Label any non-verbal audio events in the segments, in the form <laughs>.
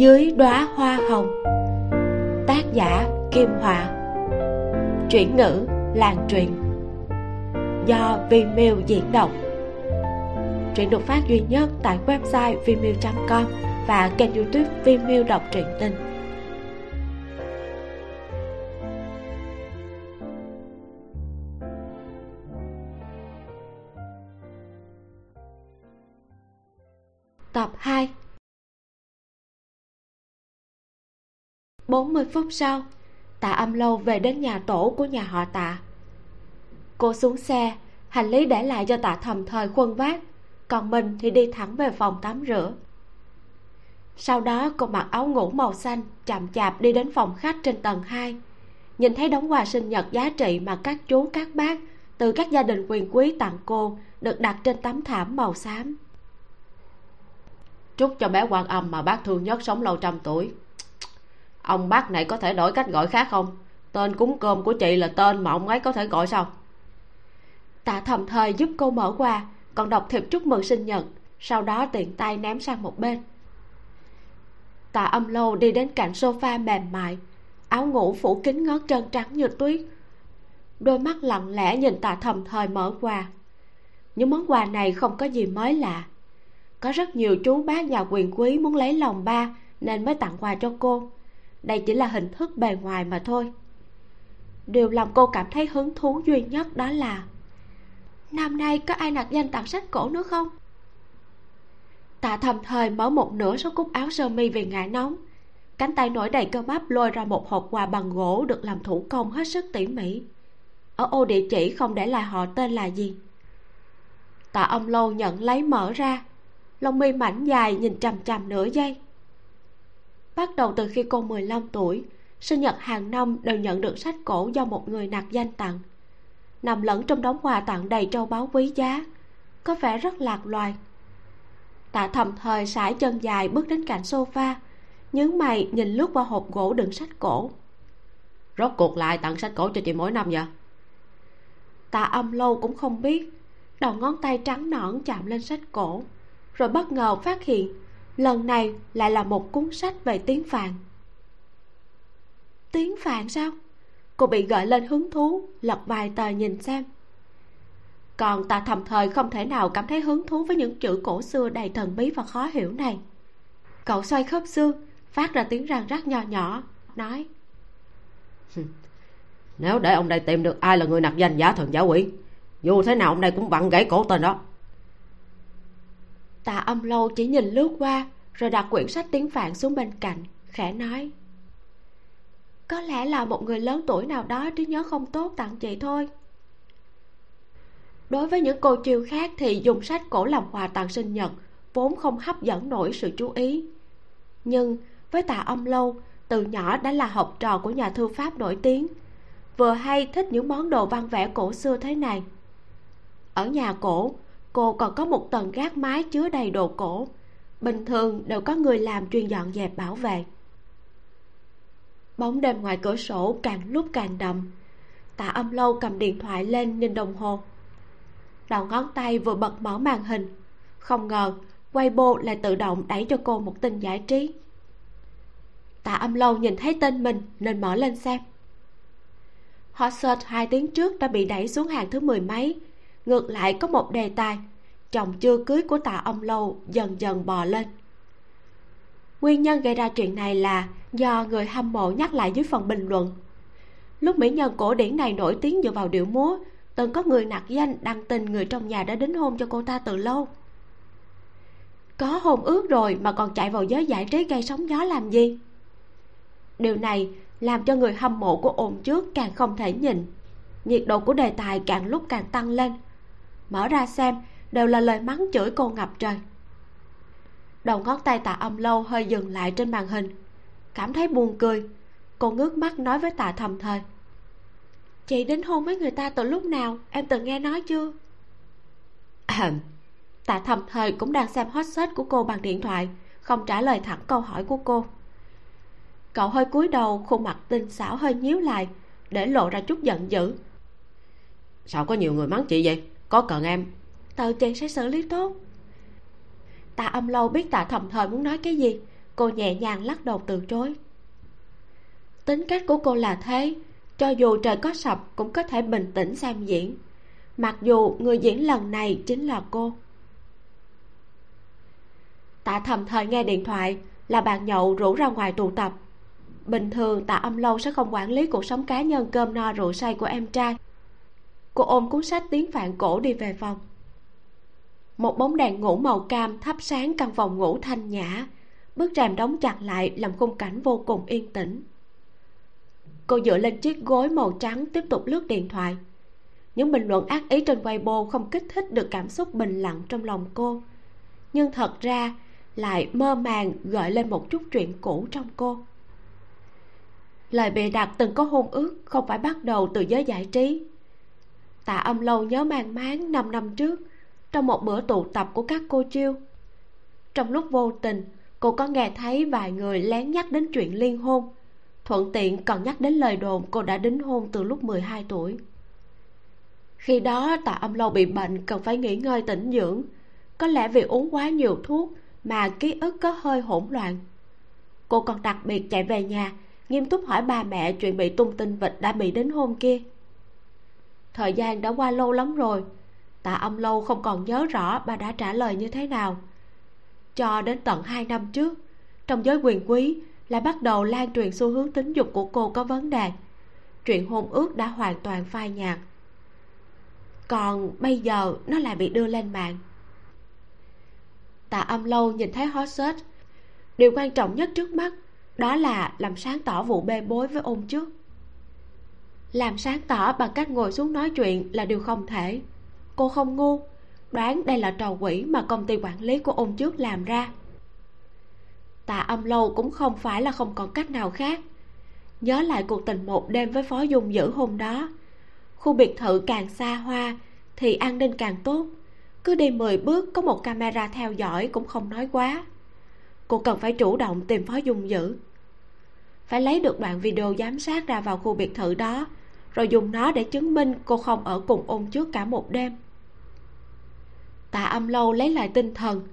dưới đóa hoa hồng. Tác giả kim hòa chuyển ngữ làng truyền. Do Vimeo diễn đọc. Truyện được phát duy nhất tại website vimeo.com và kênh youtube Vimeo đọc truyện tình. 40 phút sau, Tạ âm lâu về đến nhà tổ của nhà họ tạ. Cô xuống xe, Hành lý để lại cho tạ thầm thời khuân vác, Còn mình thì đi thẳng về phòng tắm rửa. Sau đó, cô mặc áo ngủ màu xanh, Chậm chạp đi đến phòng khách trên tầng 2 Nhìn thấy đống quà sinh nhật giá trị mà các chú, các bác Từ các gia đình quyền quý tặng cô Được đặt trên tấm thảm màu xám. Chúc cho bé quan âm mà bác thương nhất sống lâu trăm tuổi ông bác này có thể đổi cách gọi khác không? Tên cúng cơm của chị là tên mà ông ấy có thể gọi sao? Tạ thầm thời giúp cô mở quà còn đọc thiệp chúc mừng sinh nhật, sau đó tiện tay ném sang một bên. Tạ âm lâu đi đến cạnh sofa mềm mại, áo ngủ phủ kín ngón chân trắng như tuyết. Đôi mắt lặng lẽ nhìn tạ thầm thời mở quà những món quà này không có gì mới lạ. Có rất nhiều chú bác nhà quyền quý muốn lấy lòng ba nên mới tặng quà cho cô đây chỉ là hình thức bề ngoài mà thôi. Điều làm cô cảm thấy hứng thú duy nhất đó là, năm nay có ai nặc danh tặng sách cổ nữa không? Tạ thầm thời mở một nửa số cúc áo sơ mi vì ngại nóng. Cánh tay nổi đầy cơ bắp lôi ra một hộp quà bằng gỗ được làm thủ công hết sức tỉ mỉ. Ở ô địa chỉ không để lại họ tên là gì? Tạ ông lâu nhận lấy mở ra, lông mi mảnh dài nhìn chằm chằm nửa giây bắt đầu từ khi cô 15 tuổi sinh nhật hàng năm đều nhận được sách cổ do một người nặc danh tặng. Nằm lẫn trong đống quà tặng đầy châu báu quý giá có vẻ rất lạc loài. Tạ thầm thời sải chân dài bước đến cạnh sofa nhướng mày nhìn lướt qua hộp gỗ đựng sách cổ. Rốt cuộc lại tặng sách cổ cho chị mỗi năm vậy? Tạ âm lâu cũng không biết đầu ngón tay trắng nõn chạm lên sách cổ rồi bất ngờ phát hiện lần này lại là một cuốn sách về tiếng phạn. Tiếng phạn sao? Cô bị gợi lên hứng thú, lật vài tờ nhìn xem. Còn ta thầm thời không thể nào cảm thấy hứng thú với những chữ cổ xưa đầy thần bí và khó hiểu này. Cậu xoay khớp xương, phát ra tiếng răng rắc nho nhỏ, nói. Nếu để ông đây tìm được ai là người nặc danh giả thần giả quỷ, dù thế nào ông đây cũng vặn gãy cổ tên đó tạ âm lâu chỉ nhìn lướt qua, rồi đặt quyển sách tiếng phạn xuống bên cạnh, khẽ nói. Có lẽ là một người lớn tuổi nào đó trí nhớ không tốt tặng chị thôi. Đối với những cô chiêu khác thì dùng sách cổ làm quà tặng sinh nhật vốn không hấp dẫn nổi sự chú ý. Nhưng với tạ âm lâu, từ nhỏ đã là học trò của nhà thư pháp nổi tiếng, vừa hay thích những món đồ văn vẽ cổ xưa thế này. Ở nhà cổ cô còn có một tầng gác mái chứa đầy đồ cổ. Bình thường đều có người làm chuyên dọn dẹp bảo vệ. Bóng đêm ngoài cửa sổ càng lúc càng đậm. Tạ âm lâu cầm điện thoại lên nhìn đồng hồ. Đầu ngón tay vừa bật mở màn hình. Không ngờ, Weibo lại tự động đẩy cho cô một tin giải trí. Tạ âm lâu nhìn thấy tên mình nên mở lên xem. Hot search hai tiếng trước đã bị đẩy xuống hàng thứ mười mấy ngược lại có một đề tài, chồng chưa cưới của tạ ông lâu dần dần bò lên. Nguyên nhân gây ra chuyện này là do người hâm mộ nhắc lại dưới phần bình luận. Lúc mỹ nhân cổ điển này nổi tiếng dựa vào điệu múa, từng có người nặc danh đăng tin người trong nhà đã đính hôn cho cô ta từ lâu. Có hôn ước rồi mà còn chạy vào giới giải trí gây sóng gió làm gì? Điều này làm cho người hâm mộ của ồn trước càng không thể nhìn, nhiệt độ của đề tài càng lúc càng tăng lên mở ra xem, đều là lời mắng chửi cô ngập trời. Đầu ngón tay tạ âm lâu hơi dừng lại trên màn hình. Cảm thấy buồn cười. Cô ngước mắt nói với tạ thầm thời. Chị đính hôn với người ta từ lúc nào? Em từng nghe nói chưa? Tạ thầm thời cũng đang xem hot search của cô bằng điện thoại, không trả lời thẳng câu hỏi của cô. Cậu hơi cúi đầu, khuôn mặt tinh xảo hơi nhíu lại, để lộ ra chút giận dữ. Sao có nhiều người mắng chị vậy? Có cần em? Tự chị sẽ xử lý tốt. Tạ âm lâu biết tạ thầm thời muốn nói cái gì. Cô nhẹ nhàng lắc đầu từ chối. Tính cách của cô là thế. Cho dù trời có sập, cũng có thể bình tĩnh xem diễn. Mặc dù người diễn lần này chính là cô. Tạ thầm thời nghe điện thoại, là bạn nhậu rủ ra ngoài tụ tập. Bình thường tạ âm lâu sẽ không quản lý cuộc sống cá nhân cơm no rượu say của em trai cô ôm cuốn sách tiếng phạn cổ đi về phòng. Một bóng đèn ngủ màu cam thắp sáng căn phòng ngủ thanh nhã. Bức rèm đóng chặt lại làm khung cảnh vô cùng yên tĩnh. Cô dựa lên chiếc gối màu trắng tiếp tục lướt điện thoại. Những bình luận ác ý trên weibo không kích thích được cảm xúc bình lặng trong lòng cô. Nhưng thật ra lại mơ màng gợi lên một chút chuyện cũ trong cô. Lời bịa đặt từng có hôn ước không phải bắt đầu từ giới giải trí tạ âm lâu nhớ mang máng năm năm trước, trong một bữa tụ tập của các cô chiêu. Trong lúc vô tình, cô có nghe thấy vài người lén nhắc đến chuyện liên hôn. Thuận tiện còn nhắc đến lời đồn cô đã đính hôn từ lúc 12 tuổi. Khi đó, tạ âm lâu bị bệnh cần phải nghỉ ngơi tĩnh dưỡng. Có lẽ vì uống quá nhiều thuốc mà ký ức có hơi hỗn loạn. Cô còn đặc biệt chạy về nhà, nghiêm túc hỏi ba mẹ chuyện bị tung tin vịt đã bị đính hôn kia thời gian đã qua lâu lắm rồi. Tạ âm lâu không còn nhớ rõ bà đã trả lời như thế nào. Cho đến tận hai năm trước, trong giới quyền quý lại bắt đầu lan truyền xu hướng tính dục của cô có vấn đề. Chuyện hôn ước đã hoàn toàn phai nhạt. Còn bây giờ nó lại bị đưa lên mạng. Tạ âm lâu nhìn thấy hot search. Điều quan trọng nhất trước mắt đó là làm sáng tỏ vụ bê bối với ôn trước làm sáng tỏ bằng cách ngồi xuống nói chuyện là điều không thể. Cô không ngu, đoán đây là trò quỷ mà công ty quản lý của ôn trước làm ra. Tạ âm lâu cũng không phải là không còn cách nào khác. Nhớ lại cuộc tình một đêm với phó dung dữ hôm đó. Khu biệt thự càng xa hoa thì an ninh càng tốt. Cứ đi 10 bước có một camera theo dõi cũng không nói quá. Cô cần phải chủ động tìm phó dung dữ. Phải lấy được đoạn video giám sát ra vào khu biệt thự đó rồi dùng nó để chứng minh cô không ở cùng ôn trước cả một đêm. Tạ âm lâu lấy lại tinh thần,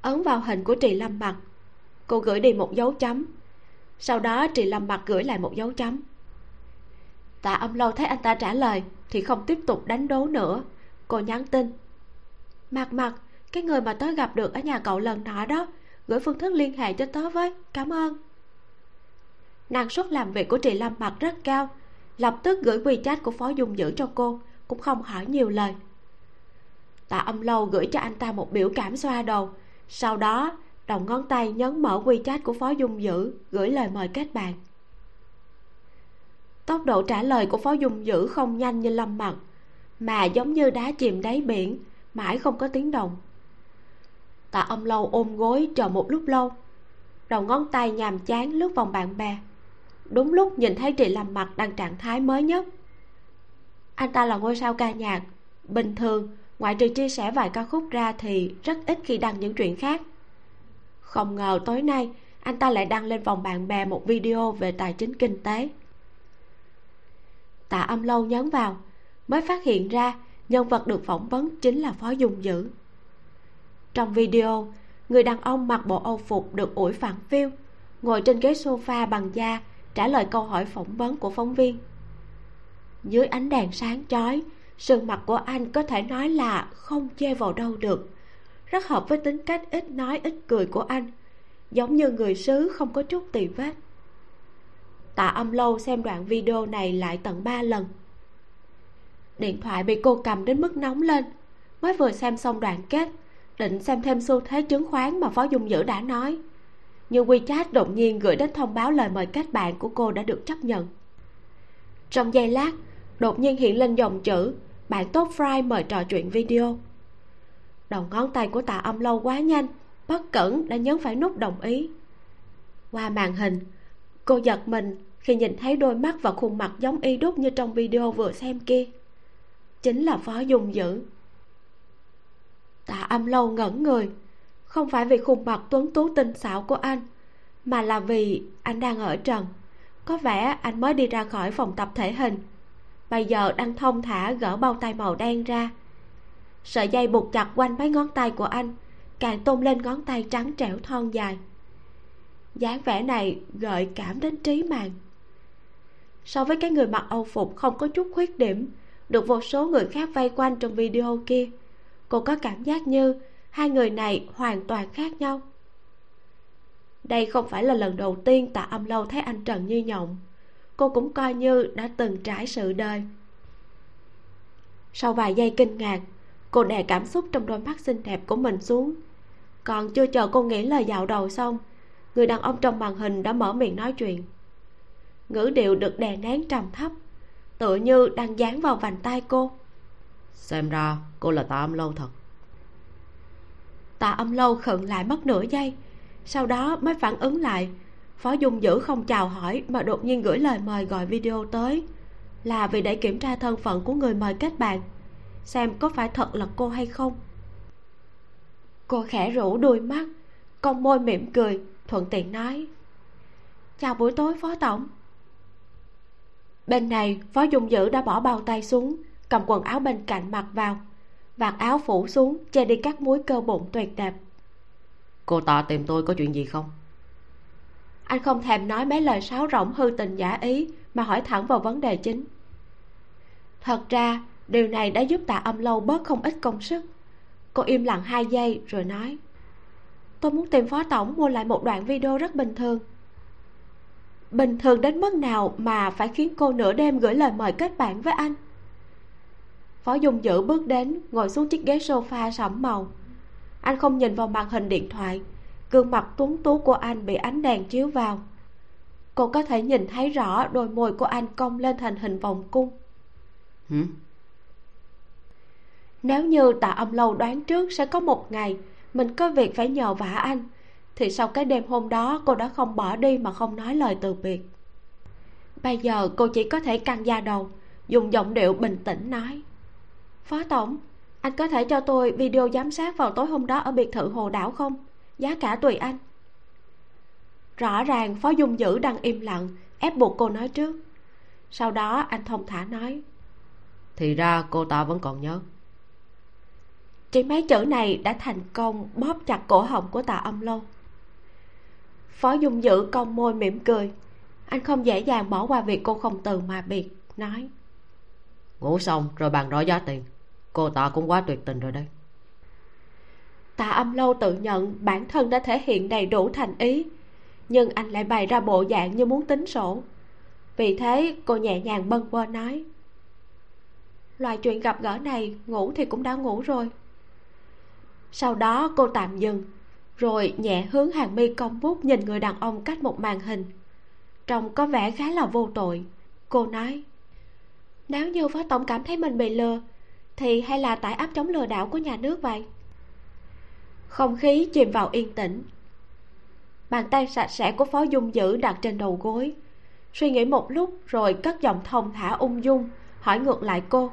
ấn vào hình của trì lâm mặt cô gửi đi một dấu chấm. Sau đó trì lâm mặt gửi lại một dấu chấm. Tạ âm lâu thấy anh ta trả lời thì không tiếp tục đánh đố nữa. Cô nhắn tin. Mặt mặt cái người mà tớ gặp được ở nhà cậu lần nọ đó, gửi phương thức liên hệ cho tớ với. Cảm ơn. Năng suất làm việc của trì lâm mặt rất cao lập tức gửi wechat của phó dung giữ cho cô, cũng không hỏi nhiều lời. Tạ âm lâu gửi cho anh ta một biểu cảm xoa đầu, sau đó đầu ngón tay nhấn mở wechat của phó dung dữ gửi lời mời kết bạn. Tốc độ trả lời của phó dung dữ không nhanh như lâm mặt, mà giống như đá chìm đáy biển, mãi không có tiếng động. Tạ âm lâu ôm gối chờ một lúc lâu, đầu ngón tay nhàm chán lướt vòng bạn bè đúng lúc nhìn thấy chị làm mặt đang trạng thái mới nhất. Anh ta là ngôi sao ca nhạc. Bình thường, ngoại trừ chia sẻ vài ca khúc ra thì rất ít khi đăng những chuyện khác. Không ngờ tối nay, anh ta lại đăng lên vòng bạn bè một video về tài chính kinh tế. Tạ âm lâu nhấn vào, mới phát hiện ra nhân vật được phỏng vấn chính là phó dung dữ. Trong video, người đàn ông mặc bộ âu phục được ủi phẳng phiu, ngồi trên ghế sofa bằng da trả lời câu hỏi phỏng vấn của phóng viên. Dưới ánh đèn sáng chói, sườn mặt của anh có thể nói là không chê vào đâu được. Rất hợp với tính cách ít nói, ít cười của anh, giống như người sứ không có chút tì vết. Tạ âm lâu xem đoạn video này lại tận ba lần. Điện thoại bị cô cầm đến mức nóng lên, mới vừa xem xong đoạn kết, định xem thêm xu thế chứng khoán mà phó dung dữ đã nói nhưng wechat đột nhiên gửi đến thông báo lời mời kết bạn của cô đã được chấp nhận. Trong giây lát, đột nhiên hiện lên dòng chữ, bạn tốt fry mời trò chuyện video. Đầu ngón tay của tạ âm lâu quá nhanh, bất cẩn đã nhấn phải nút đồng ý. Qua màn hình, cô giật mình khi nhìn thấy đôi mắt và khuôn mặt giống y đúc như trong video vừa xem kia. Chính là phó dung dữ. Tạ âm lâu ngẩn người không phải vì khuôn mặt tuấn tú tinh xảo của anh, mà là vì anh đang ở trần. Có vẻ anh mới đi ra khỏi phòng tập thể hình. Bây giờ đang thông thả gỡ bao tay màu đen ra. Sợi dây buộc chặt quanh mấy ngón tay của anh, càng tôn lên ngón tay trắng trẻo thon dài. Dáng vẻ này gợi cảm đến trí mạng. So với cái người mặc âu phục không có chút khuyết điểm, được một số người khác vây quanh trong video kia, cô có cảm giác như hai người này hoàn toàn khác nhau. Đây không phải là lần đầu tiên tạ âm lâu thấy anh trần như nhộng. Cô cũng coi như đã từng trải sự đời. Sau vài giây kinh ngạc, cô đè cảm xúc trong đôi mắt xinh đẹp của mình xuống. Còn chưa chờ cô nghĩ lời dạo đầu xong, người đàn ông trong màn hình đã mở miệng nói chuyện. Ngữ điệu được đè nén trầm thấp, tựa như đang dán vào vành tay cô. Xem ra cô là tạ âm lâu thật tạ âm lâu khựng lại mất nửa giây. Sau đó mới phản ứng lại. Phó dung dữ không chào hỏi mà đột nhiên gửi lời mời gọi video tới. Là vì để kiểm tra thân phận của người mời kết bạn. Xem có phải thật là cô hay không. Cô khẽ rũ đôi mắt cong môi mỉm cười, thuận tiện nói. Chào buổi tối, phó tổng. Bên này, phó dung dữ đã bỏ bao tay xuống, cầm quần áo bên cạnh mặc vào vạt áo phủ xuống che đi các múi cơ bụng tuyệt đẹp. Cô ta tìm tôi có chuyện gì không? Anh không thèm nói mấy lời sáo rỗng hư tình giả ý mà hỏi thẳng vào vấn đề chính. Thật ra điều này đã giúp tạ âm lâu bớt không ít công sức. Cô im lặng hai giây rồi nói tôi muốn tìm phó tổng mua lại một đoạn video rất bình thường. Bình thường đến mức nào mà phải khiến cô nửa đêm gửi lời mời kết bạn với anh phó dung dữ bước đến ngồi xuống chiếc ghế sofa sẫm màu. Anh không nhìn vào màn hình điện thoại. Gương mặt tuấn tú của anh bị ánh đèn chiếu vào. Cô có thể nhìn thấy rõ đôi môi của anh cong lên thành hình vòng cung. Hử? nếu như tạ âm lâu đoán trước sẽ có một ngày mình có việc phải nhờ vả anh thì sau cái đêm hôm đó cô đã không bỏ đi mà không nói lời từ biệt. Bây giờ cô chỉ có thể căng da đầu dùng giọng điệu bình tĩnh nói phó tổng anh có thể cho tôi video giám sát vào tối hôm đó ở biệt thự hồ đảo không? Giá cả tùy anh. Rõ ràng phó dung dữ đang im lặng ép buộc cô nói trước. Sau đó anh thông thả nói. Thì ra cô ta vẫn còn nhớ. Chỉ mấy chữ này đã thành công bóp chặt cổ họng của tạ âm lâu. Phó dung dữ cong môi mỉm cười. Anh không dễ dàng bỏ qua việc cô không từ mà biệt nói. Ngủ xong rồi bàn rõ giá tiền cô ta cũng quá tuyệt tình rồi đây tạ âm lâu tự nhận bản thân đã thể hiện đầy đủ thành ý, nhưng anh lại bày ra bộ dạng như muốn tính sổ. Vì thế, cô nhẹ nhàng bâng quơ nói, loại chuyện gặp gỡ này ngủ thì cũng đã ngủ rồi. Sau đó, cô tạm dừng, rồi nhẹ hướng hàng mi cong bút nhìn người đàn ông cách một màn hình. Trông có vẻ khá là vô tội, cô nói, nếu như phó tổng cảm thấy mình bị lừa thì hay là tại áp chống lừa đảo của nhà nước vậy? Không khí chìm vào yên tĩnh. Bàn tay sạch sẽ của phó dung dữ đặt trên đầu gối. Suy nghĩ một lúc rồi cất giọng thông thả ung dung hỏi ngược lại cô.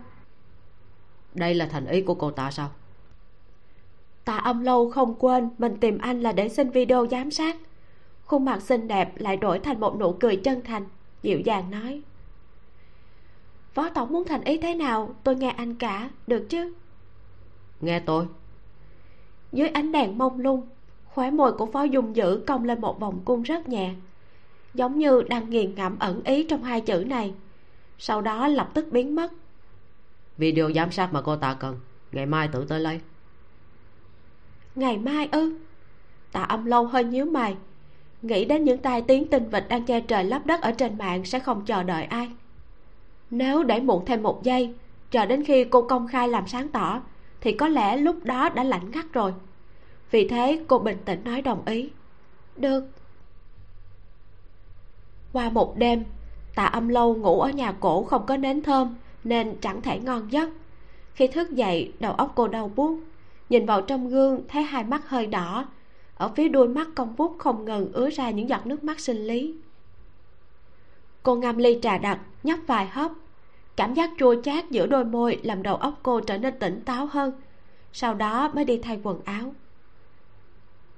Đây là thành ý của cô ta sao? Tạ âm lâu không quên mình tìm anh là để xin video giám sát. Khuôn mặt xinh đẹp lại đổi thành một nụ cười chân thành dịu dàng nói phó tổng muốn thành ý thế nào tôi nghe anh cả được chứ? Nghe tôi. Dưới ánh đèn mông lung khóe môi của phó dung dữ cong lên một vòng cung rất nhẹ giống như đang nghiền ngẫm ẩn ý trong hai chữ này. Sau đó lập tức biến mất. Video giám sát mà cô ta cần ngày mai tự tới lấy. Ngày mai ư? Tạ âm lâu hơi nhíu mày nghĩ đến những tai tiếng tinh vịt đang che trời lấp đất ở trên mạng sẽ không chờ đợi ai nếu để muộn thêm một giây, chờ đến khi cô công khai làm sáng tỏ, thì có lẽ lúc đó đã lạnh ngắt rồi. Vì thế, cô bình tĩnh nói đồng ý. Được. Qua một đêm, tạ âm lâu ngủ ở nhà cổ không có nến thơm, nên chẳng thể ngon giấc. Khi thức dậy, đầu óc cô đau buốt. Nhìn vào trong gương, thấy hai mắt hơi đỏ. Ở phía đuôi mắt cong vút không ngừng ứa ra những giọt nước mắt sinh lý. Cô ngâm ly trà đặc, nhấp vài hớp cảm giác chua chát giữa đôi môi làm đầu óc cô trở nên tỉnh táo hơn. Sau đó mới đi thay quần áo.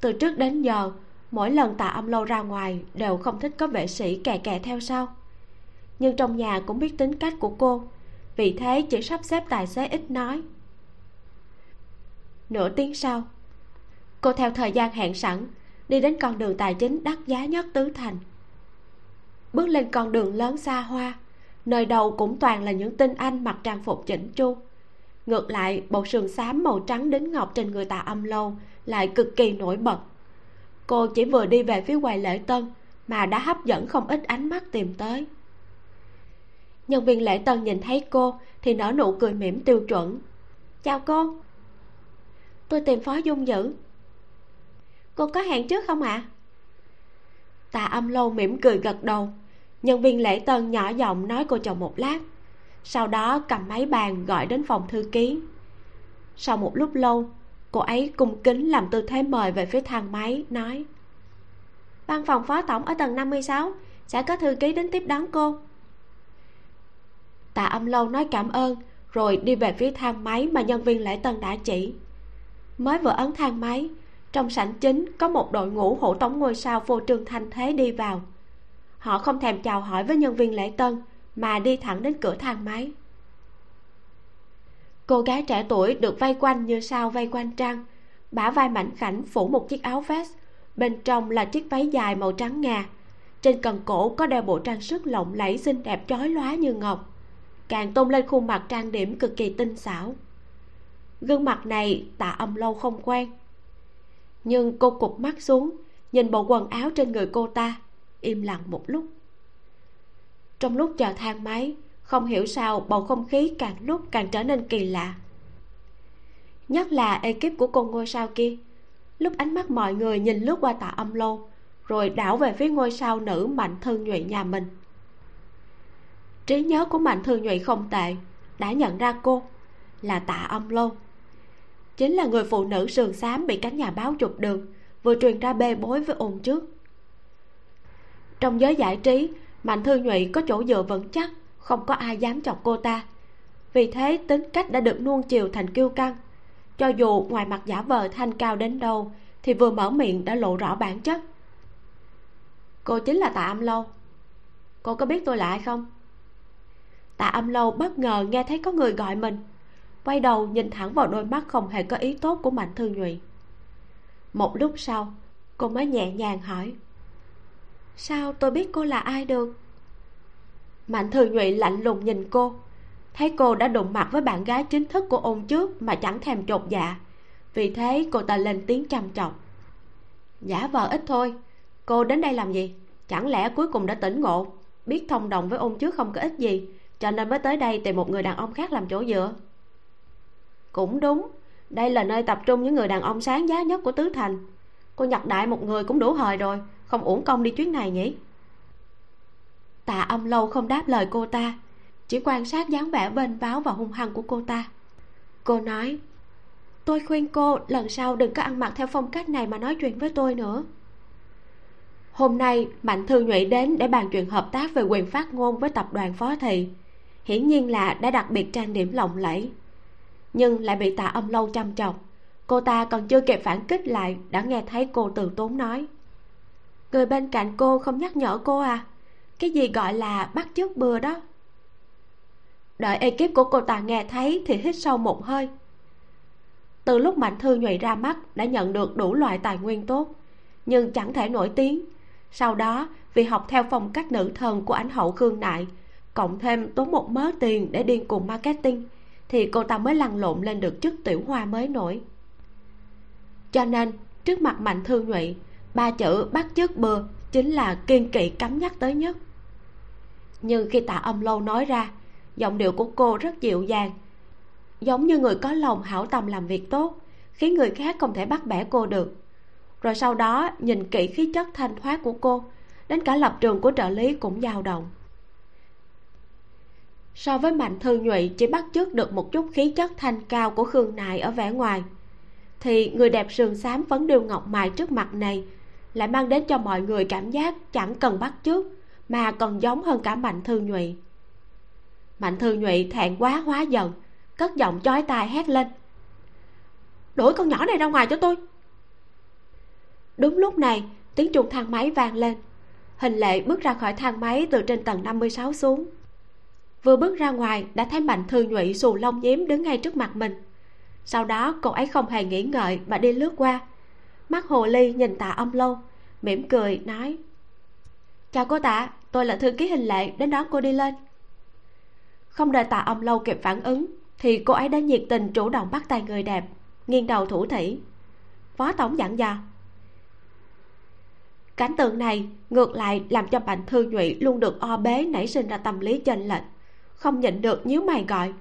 Từ trước đến giờ, mỗi lần tạ âm lâu ra ngoài đều không thích có vệ sĩ kè kè theo sau. Nhưng trong nhà cũng biết tính cách của cô, vì thế chỉ sắp xếp tài xế ít nói. Nửa tiếng sau, cô theo thời gian hẹn sẵn, đi đến con đường tài chính đắt giá nhất tứ thành. Bước lên con đường lớn xa hoa nơi đầu cũng toàn là những tinh anh mặc trang phục chỉnh chu. Ngược lại, bộ sườn xám màu trắng đến ngọc trên người tạ âm lâu lại cực kỳ nổi bật. Cô chỉ vừa đi về phía quầy lễ tân mà đã hấp dẫn không ít ánh mắt tìm tới. Nhân viên lễ tân nhìn thấy cô thì nở nụ cười mỉm tiêu chuẩn. Chào cô. Tôi tìm phó dung dữ. Cô có hẹn trước không ạ? À? tạ âm lâu mỉm cười gật đầu nhân viên lễ tân nhỏ giọng nói cô chồng một lát. Sau đó cầm máy bàn gọi đến phòng thư ký. Sau một lúc lâu, cô ấy cung kính làm tư thế mời về phía thang máy, nói, văn phòng phó tổng ở tầng 56 sẽ có thư ký đến tiếp đón cô. Tạ âm lâu nói cảm ơn, rồi đi về phía thang máy mà nhân viên lễ tân đã chỉ. Mới vừa ấn thang máy, trong sảnh chính có một đội ngũ hộ tống ngôi sao vô trương thanh thế đi vào họ không thèm chào hỏi với nhân viên lễ tân, mà đi thẳng đến cửa thang máy. Cô gái trẻ tuổi được vây quanh như sao vây quanh trăng, bả vai mảnh khảnh phủ một chiếc áo vest, bên trong là chiếc váy dài màu trắng ngà. Trên cần cổ có đeo bộ trang sức lộng lẫy xinh đẹp chói lóa như ngọc. Càng tôn lên khuôn mặt trang điểm cực kỳ tinh xảo. Gương mặt này tạ âm lâu không quen. Nhưng cô cụp mắt xuống, nhìn bộ quần áo trên người cô ta im lặng một lúc. Trong lúc chờ thang máy, không hiểu sao bầu không khí càng lúc càng trở nên kỳ lạ. Nhất là ekip của cô ngôi sao kia. Lúc ánh mắt mọi người nhìn lướt qua tạ âm lô, rồi đảo về phía ngôi sao nữ mạnh thư nhụy nhà mình. Trí nhớ của mạnh thư nhụy không tệ, đã nhận ra cô, là tạ âm lô. Chính là người phụ nữ sườn xám bị cánh nhà báo chụp được, vừa truyền ra bê bối với ôn trước trong giới giải trí, mạnh thư nhụy có chỗ dựa vững chắc, không có ai dám chọc cô ta. Vì thế, tính cách đã được nuông chiều thành kiêu căng. Cho dù ngoài mặt giả vờ thanh cao đến đâu, thì vừa mở miệng đã lộ rõ bản chất. Cô chính là tạ âm lâu. Cô có biết tôi là ai không? Tạ âm lâu bất ngờ nghe thấy có người gọi mình. Quay đầu nhìn thẳng vào đôi mắt không hề có ý tốt của mạnh thư nhụy. Một lúc sau, cô mới nhẹ nhàng hỏi sao tôi biết cô là ai được? Mạnh thừa nhụy lạnh lùng nhìn cô. Thấy cô đã đụng mặt với bạn gái chính thức của ôn trước mà chẳng thèm chột dạ. Vì thế cô ta lên tiếng trầm trọng. Giả vờ ít thôi. Cô đến đây làm gì? Chẳng lẽ cuối cùng đã tỉnh ngộ? Biết thông đồng với ôn trước không có ích gì, cho nên mới tới đây tìm một người đàn ông khác làm chỗ dựa. Cũng đúng. Đây là nơi tập trung những người đàn ông sáng giá nhất của tứ thành. Cô nhặt đại một người cũng đủ hời rồi không uổng công đi chuyến này nhỉ? Tạ âm lâu không đáp lời cô ta, chỉ quan sát dáng vẻ bên váo và hung hăng của cô ta. Cô nói, tôi khuyên cô, lần sau đừng có ăn mặc theo phong cách này mà nói chuyện với tôi nữa. Hôm nay, mạnh thư nhụy đến để bàn chuyện hợp tác về quyền phát ngôn với tập đoàn phó thị. Hiển nhiên là đã đặc biệt trang điểm lộng lẫy. Nhưng lại bị tạ âm lâu chăm chọc. Cô ta còn chưa kịp phản kích lại, đã nghe thấy cô từ tốn nói người bên cạnh cô không nhắc nhở cô à? Cái gì gọi là bắt chước bừa đó? Đợi ekip của cô ta nghe thấy thì hít sâu một hơi. Từ lúc mạnh thư nhụy ra mắt đã nhận được đủ loại tài nguyên tốt, nhưng chẳng thể nổi tiếng. Sau đó, vì học theo phong cách nữ thần của ảnh hậu khương nại, cộng thêm tốn một mớ tiền để điên cùng marketing, thì cô ta mới lăn lộn lên được chức tiểu hoa mới nổi. Cho nên, trước mặt mạnh thư nhụy ba chữ bắt chước bừa chính là kiên kỵ cấm nhắc tới nhất. Nhưng khi tạ âm lâu nói ra, giọng điệu của cô rất dịu dàng, giống như người có lòng hảo tâm làm việc tốt, khiến người khác không thể bắt bẻ cô được. Rồi sau đó, nhìn kỹ khí chất thanh thoát của cô, đến cả lập trường của trợ lý cũng dao động. So với mạnh thư nhụy chỉ bắt chước được một chút khí chất thanh cao của khương nại ở vẻ ngoài, thì người đẹp sườn xám vấn điêu ngọc mài trước mặt này lại mang đến cho mọi người cảm giác chẳng cần bắt chước, mà còn giống hơn cả mạnh thư nhụy mạnh thư nhụy thẹn quá, hóa giận, cất giọng chói tai hét lên. Đuổi con nhỏ này ra ngoài cho tôi. Đúng lúc này, tiếng chuông thang máy vang lên. Hình lệ bước ra khỏi thang máy từ trên tầng 56 xuống. Vừa bước ra ngoài, đã thấy mạnh thư nhụy xù lông nhím đứng ngay trước mặt mình. Sau đó, cô ấy không hề nghĩ ngợi mà đi lướt qua mắt hồ ly nhìn tạ âm lâu, mỉm cười nói, chào cô tạ, tôi là thư ký hình lệ đến đón cô đi lên. Không đợi tạ âm lâu kịp phản ứng, thì cô ấy đã nhiệt tình chủ động bắt tay người đẹp, nghiêng đầu thủ thỉ. Phó tổng dặn dò, cảnh tượng này ngược lại làm cho bạn thư nhụy luôn được o bế nảy sinh ra tâm lý chênh lệch, không nhịn được nhíu mày gọi,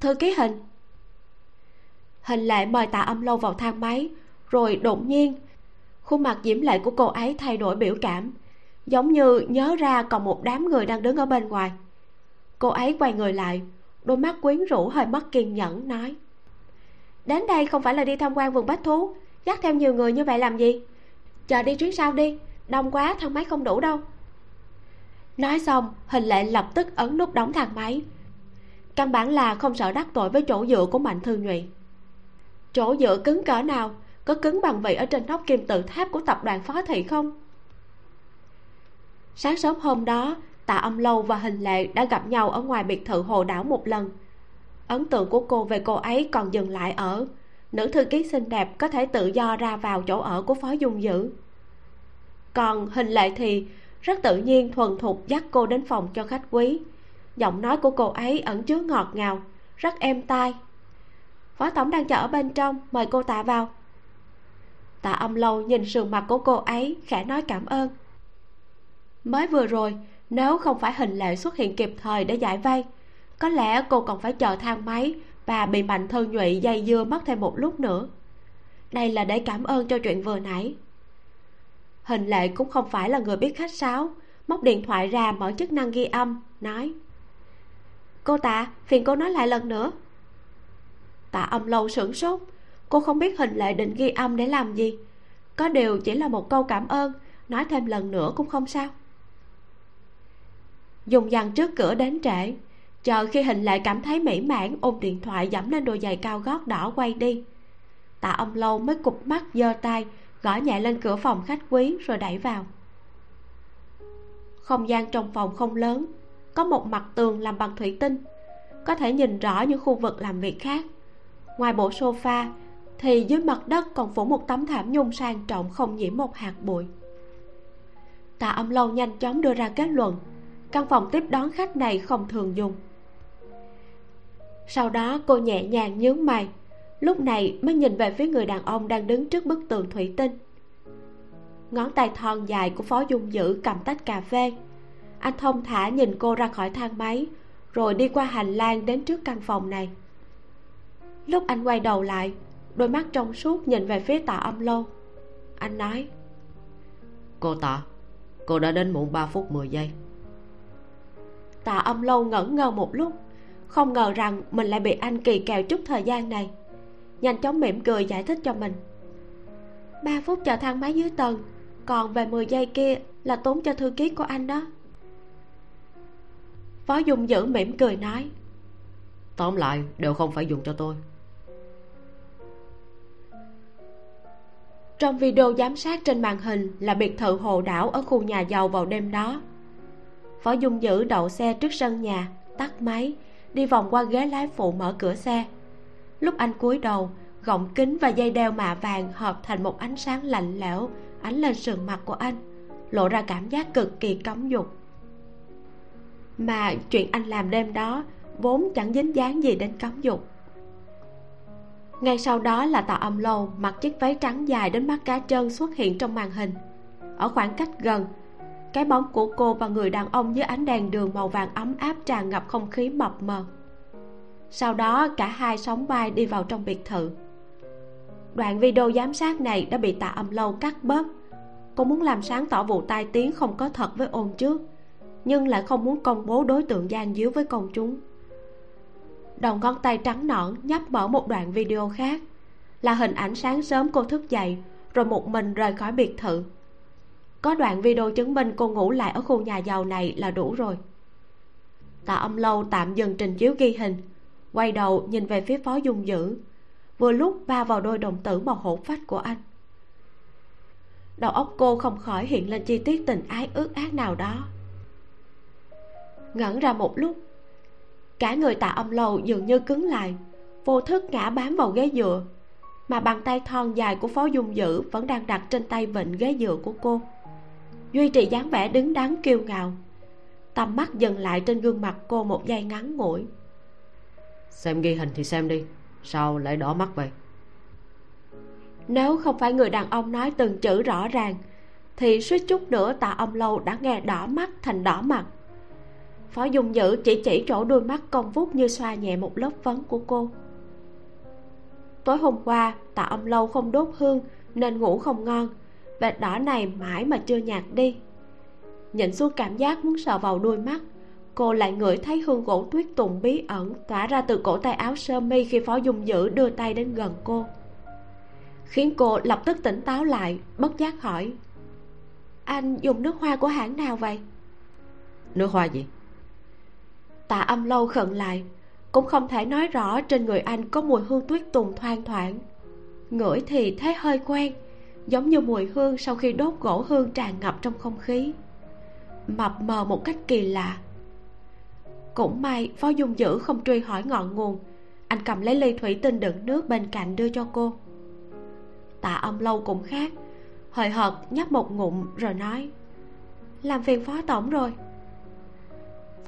thư ký hình. Hình lệ mời tạ âm lâu vào thang máy rồi đột nhiên, khuôn mặt diễm lệ của cô ấy thay đổi biểu cảm. Giống như nhớ ra còn một đám người đang đứng ở bên ngoài. Cô ấy quay người lại, đôi mắt quyến rũ hơi mất kiên nhẫn, nói, đến đây không phải là đi tham quan vườn bách thú, dắt theo nhiều người như vậy làm gì? Chờ đi chuyến sau đi, đông quá thang máy không đủ đâu. Nói xong, hình lệ lập tức ấn nút đóng thang máy. Căn bản là không sợ đắc tội với chỗ dựa của mạnh thư nhụy. Chỗ dựa cứng cỡ nào có cứng bằng vậy ở trên nóc kim tự tháp của tập đoàn phó thị không? Sáng sớm hôm đó, tạ âm lâu và hình lệ đã gặp nhau ở ngoài biệt thự hồ đảo một lần. Ấn tượng của cô về cô ấy còn dừng lại ở, nữ thư ký xinh đẹp có thể tự do ra vào chỗ ở của phó dung dữ. Còn hình lệ thì rất tự nhiên thuần thục dắt cô đến phòng cho khách quý. Giọng nói của cô ấy ẩn chứa ngọt ngào, rất êm tai. Phó tổng đang chờ ở bên trong, mời cô tạ vào tạ âm lâu nhìn sườn mặt của cô ấy, khẽ nói cảm ơn. Mới vừa rồi, nếu không phải hình lệ xuất hiện kịp thời để giải vây, có lẽ cô còn phải chờ thang máy và bị mạnh thư nhụy dây dưa mất thêm một lúc nữa. Đây là để cảm ơn cho chuyện vừa nãy. Hình lệ cũng không phải là người biết khách sáo, móc điện thoại ra mở chức năng ghi âm, nói. Cô tạ, phiền cô nói lại lần nữa. Tạ âm lâu sửng sốt cô không biết hình lệ định ghi âm để làm gì. Có điều chỉ là một câu cảm ơn, nói thêm lần nữa cũng không sao. Dùng dằn trước cửa đến trễ, chờ khi hình lệ cảm thấy mỹ mãn, ôm điện thoại dẫm lên đôi giày cao gót đỏ quay đi. Tạ ông lâu mới cụp mắt giơ tay, gõ nhẹ lên cửa phòng khách quý rồi đẩy vào. Không gian trong phòng không lớn, có một mặt tường làm bằng thủy tinh, có thể nhìn rõ những khu vực làm việc khác. Ngoài bộ sofa thì dưới mặt đất còn phủ một tấm thảm nhung sang trọng không nhiễm một hạt bụi. Tạ âm lâu nhanh chóng đưa ra kết luận, căn phòng tiếp đón khách này không thường dùng. Sau đó, cô nhẹ nhàng nhướng mày, lúc này mới nhìn về phía người đàn ông đang đứng trước bức tường thủy tinh. Ngón tay thon dài của phó dung dữ cầm tách cà phê. Anh thông thả nhìn cô ra khỏi thang máy, rồi đi qua hành lang đến trước căn phòng này. Lúc anh quay đầu lại đôi mắt trong suốt nhìn về phía tạ âm lâu. Anh nói cô tạ cô đã đến muộn 3 phút 10 giây. Tạ âm lâu ngẩn ngơ một lúc không ngờ rằng mình lại bị anh kỳ kèo chút thời gian này. Nhanh chóng mỉm cười giải thích cho mình. Ba phút chờ thang máy dưới tầng còn về 10 giây kia là tốn cho thư ký của anh đó. Phó dung dữ mỉm cười nói tóm lại đều không phải dùng cho tôi trong video giám sát trên màn hình là biệt thự hồ đảo ở khu nhà giàu vào đêm đó. Phó dung dữ đậu xe trước sân nhà, tắt máy, đi vòng qua ghế lái phụ mở cửa xe. Lúc anh cúi đầu, gọng kính và dây đeo mạ vàng hợp thành một ánh sáng lạnh lẽo, ánh lên sườn mặt của anh, lộ ra cảm giác cực kỳ cấm dục. Mà chuyện anh làm đêm đó vốn chẳng dính dáng gì đến cấm dục ngay sau đó là tạ âm lâu mặc chiếc váy trắng dài đến mắt cá chân xuất hiện trong màn hình. Ở khoảng cách gần, cái bóng của cô và người đàn ông dưới ánh đèn đường màu vàng ấm áp tràn ngập không khí mập mờ. Sau đó, cả hai sóng vai đi vào trong biệt thự. Đoạn video giám sát này đã bị tạ âm lâu cắt bớt. Cô muốn làm sáng tỏ vụ tai tiếng không có thật với ôn trước, nhưng lại không muốn công bố đối tượng gian díu với công chúng đầu ngón tay trắng nõn nhấp mở một đoạn video khác. Là hình ảnh sáng sớm cô thức dậy, rồi một mình rời khỏi biệt thự. Có đoạn video chứng minh cô ngủ lại ở khu nhà giàu này là đủ rồi. Tạ âm lâu tạm dừng trình chiếu ghi hình, quay đầu nhìn về phía phó dung dữ. Vừa lúc va vào đôi đồng tử màu hổ phách của anh. Đầu óc cô không khỏi hiện lên chi tiết tình ái ước ác nào đó. Ngẩn ra một lúc cả người tạ âm lâu dường như cứng lại vô thức ngã bám vào ghế dựa mà bàn tay thon dài của phó dung dữ vẫn đang đặt trên tay vịnh ghế dựa của cô. Duy trì dáng vẻ đứng đắn kiêu ngạo tầm mắt dừng lại trên gương mặt cô một giây ngắn ngủi. Xem ghi hình thì xem đi sao lại đỏ mắt vậy? Nếu không phải người đàn ông nói từng chữ rõ ràng thì suýt chút nữa tạ ông lâu đã nghe đỏ mắt thành đỏ mặt phó dung dữ chỉ chỉ chỗ đôi mắt cong vút như xoa nhẹ một lớp phấn của cô. Tối hôm qua, tạ ông lâu không đốt hương, nên ngủ không ngon. Vệt đỏ này mãi mà chưa nhạt đi. Nhìn xuống cảm giác muốn sờ vào đuôi mắt, cô lại ngửi thấy hương gỗ tuyết tùng bí ẩn tỏa ra từ cổ tay áo sơ mi khi phó dung dữ đưa tay đến gần cô. Khiến cô lập tức tỉnh táo lại, bất giác hỏi, anh dùng nước hoa của hãng nào vậy? Nước hoa gì? Tạ âm lâu khẩn lại, cũng không thể nói rõ trên người anh có mùi hương tuyết tùng thoang thoảng. Ngửi thì thấy hơi quen, giống như mùi hương sau khi đốt gỗ hương tràn ngập trong không khí. Mập mờ một cách kỳ lạ. Cũng may phó dung dữ không truy hỏi ngọn nguồn, anh cầm lấy ly thủy tinh đựng nước bên cạnh đưa cho cô. Tạ âm lâu cũng khác, hời hợt nhấp một ngụm rồi nói, làm phiền phó tổng rồi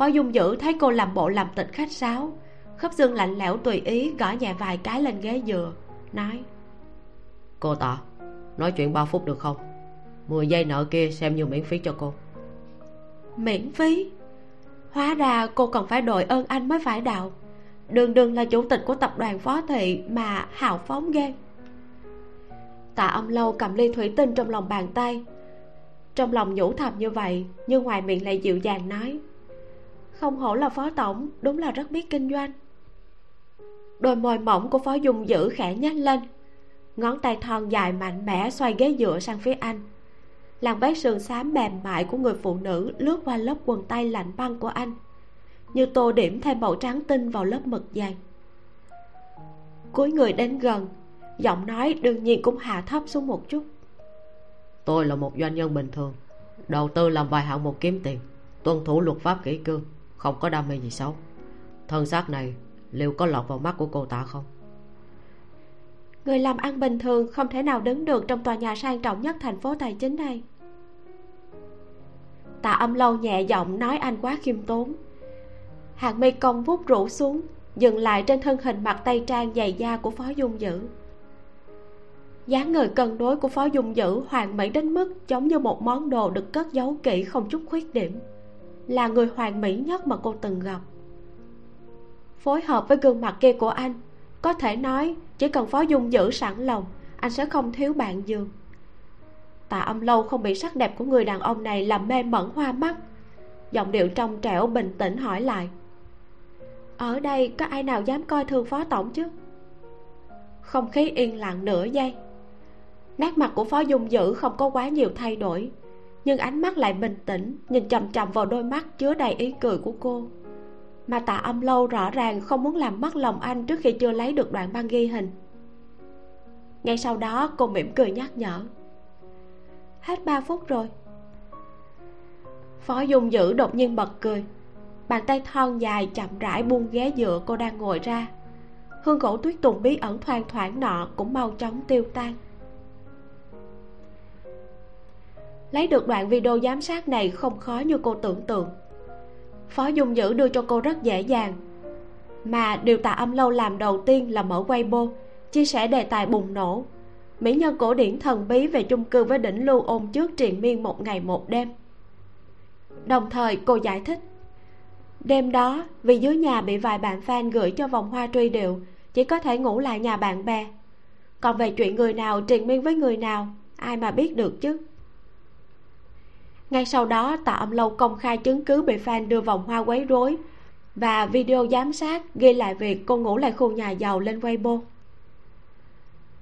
phó dung dữ thấy cô làm bộ làm tịch khách sáo. Khớp xương lạnh lẽo tùy ý gõ nhẹ vài cái lên ghế dừa nói cô tạ nói chuyện ba phút được không? Mười giây nợ kia xem như miễn phí cho cô. Miễn phí? Hóa ra cô còn phải đội ơn anh mới phải đạo đường đường là chủ tịch của tập đoàn phó thị mà hào phóng ghê. Tạ âm lâu cầm ly thủy tinh trong lòng bàn tay. Trong lòng nhủ thầm như vậy nhưng ngoài miệng lại dịu dàng nói không hổ là phó tổng, đúng là rất biết kinh doanh. Đôi môi mỏng của phó dung dữ khẽ nhếch lên. Ngón tay thon dài mạnh mẽ xoay ghế dựa sang phía anh. Làn váy sườn xám mềm mại của người phụ nữ lướt qua lớp quần tay lạnh băng của anh, như tô điểm thêm màu trắng tinh vào lớp mực dày cuối người đến gần, giọng nói đương nhiên cũng hạ thấp xuống một chút. Tôi là một doanh nhân bình thường, đầu tư làm vài hạng mục kiếm tiền, tuân thủ luật pháp kỹ cương không có đam mê gì xấu. Thân xác này liệu có lọt vào mắt của cô ta không? Người làm ăn bình thường không thể nào đứng được trong tòa nhà sang trọng nhất thành phố tài chính này. Tạ âm lâu nhẹ giọng nói anh quá khiêm tốn. Hàng mi cong vút rũ xuống, dừng lại trên thân hình mặt tay trang dày da của phó dung dữ. Dáng người cân đối của phó dung dữ hoàn mỹ đến mức giống như một món đồ được cất giấu kỹ không chút khuyết điểm là người hoàn mỹ nhất mà cô từng gặp. Phối hợp với gương mặt kia của anh, có thể nói chỉ cần phó dung giữ sẵn lòng, anh sẽ không thiếu bạn giường tạ âm lâu không bị sắc đẹp của người đàn ông này làm mê mẩn hoa mắt. Giọng điệu trong trẻo bình tĩnh hỏi lại. Ở đây có ai nào dám coi thường phó tổng chứ? Không khí yên lặng nửa giây. Nét mặt của phó dung dữ không có quá nhiều thay đổi nhưng ánh mắt lại bình tĩnh, nhìn chằm chằm vào đôi mắt chứa đầy ý cười của cô. Mà tạ âm lâu rõ ràng không muốn làm mất lòng anh trước khi chưa lấy được đoạn băng ghi hình. Ngay sau đó, cô mỉm cười nhắc nhở. Hết ba phút rồi. Phó dung dữ đột nhiên bật cười. Bàn tay thon dài chậm rãi buông ghế dựa cô đang ngồi ra. Hương gỗ tuyết tùng bí ẩn thoang thoảng nọ cũng mau chóng tiêu tan. Lấy được đoạn video giám sát này không khó như cô tưởng tượng. Phó dung dữ đưa cho cô rất dễ dàng. Mà điều tạ âm lâu làm đầu tiên là mở weibo, chia sẻ đề tài bùng nổ. Mỹ nhân cổ điển thần bí về chung cư với đỉnh lưu ôn trước triền miên một ngày một đêm. Đồng thời, cô giải thích, đêm đó, vì dưới nhà bị vài bạn fan gửi cho vòng hoa truy điệu, chỉ có thể ngủ lại nhà bạn bè. Còn về chuyện người nào, triền miên với người nào, ai mà biết được chứ? Ngay sau đó, tạ âm lâu công khai chứng cứ bị fan đưa vòng hoa quấy rối và video giám sát ghi lại việc cô ngủ lại khu nhà giàu lên weibo.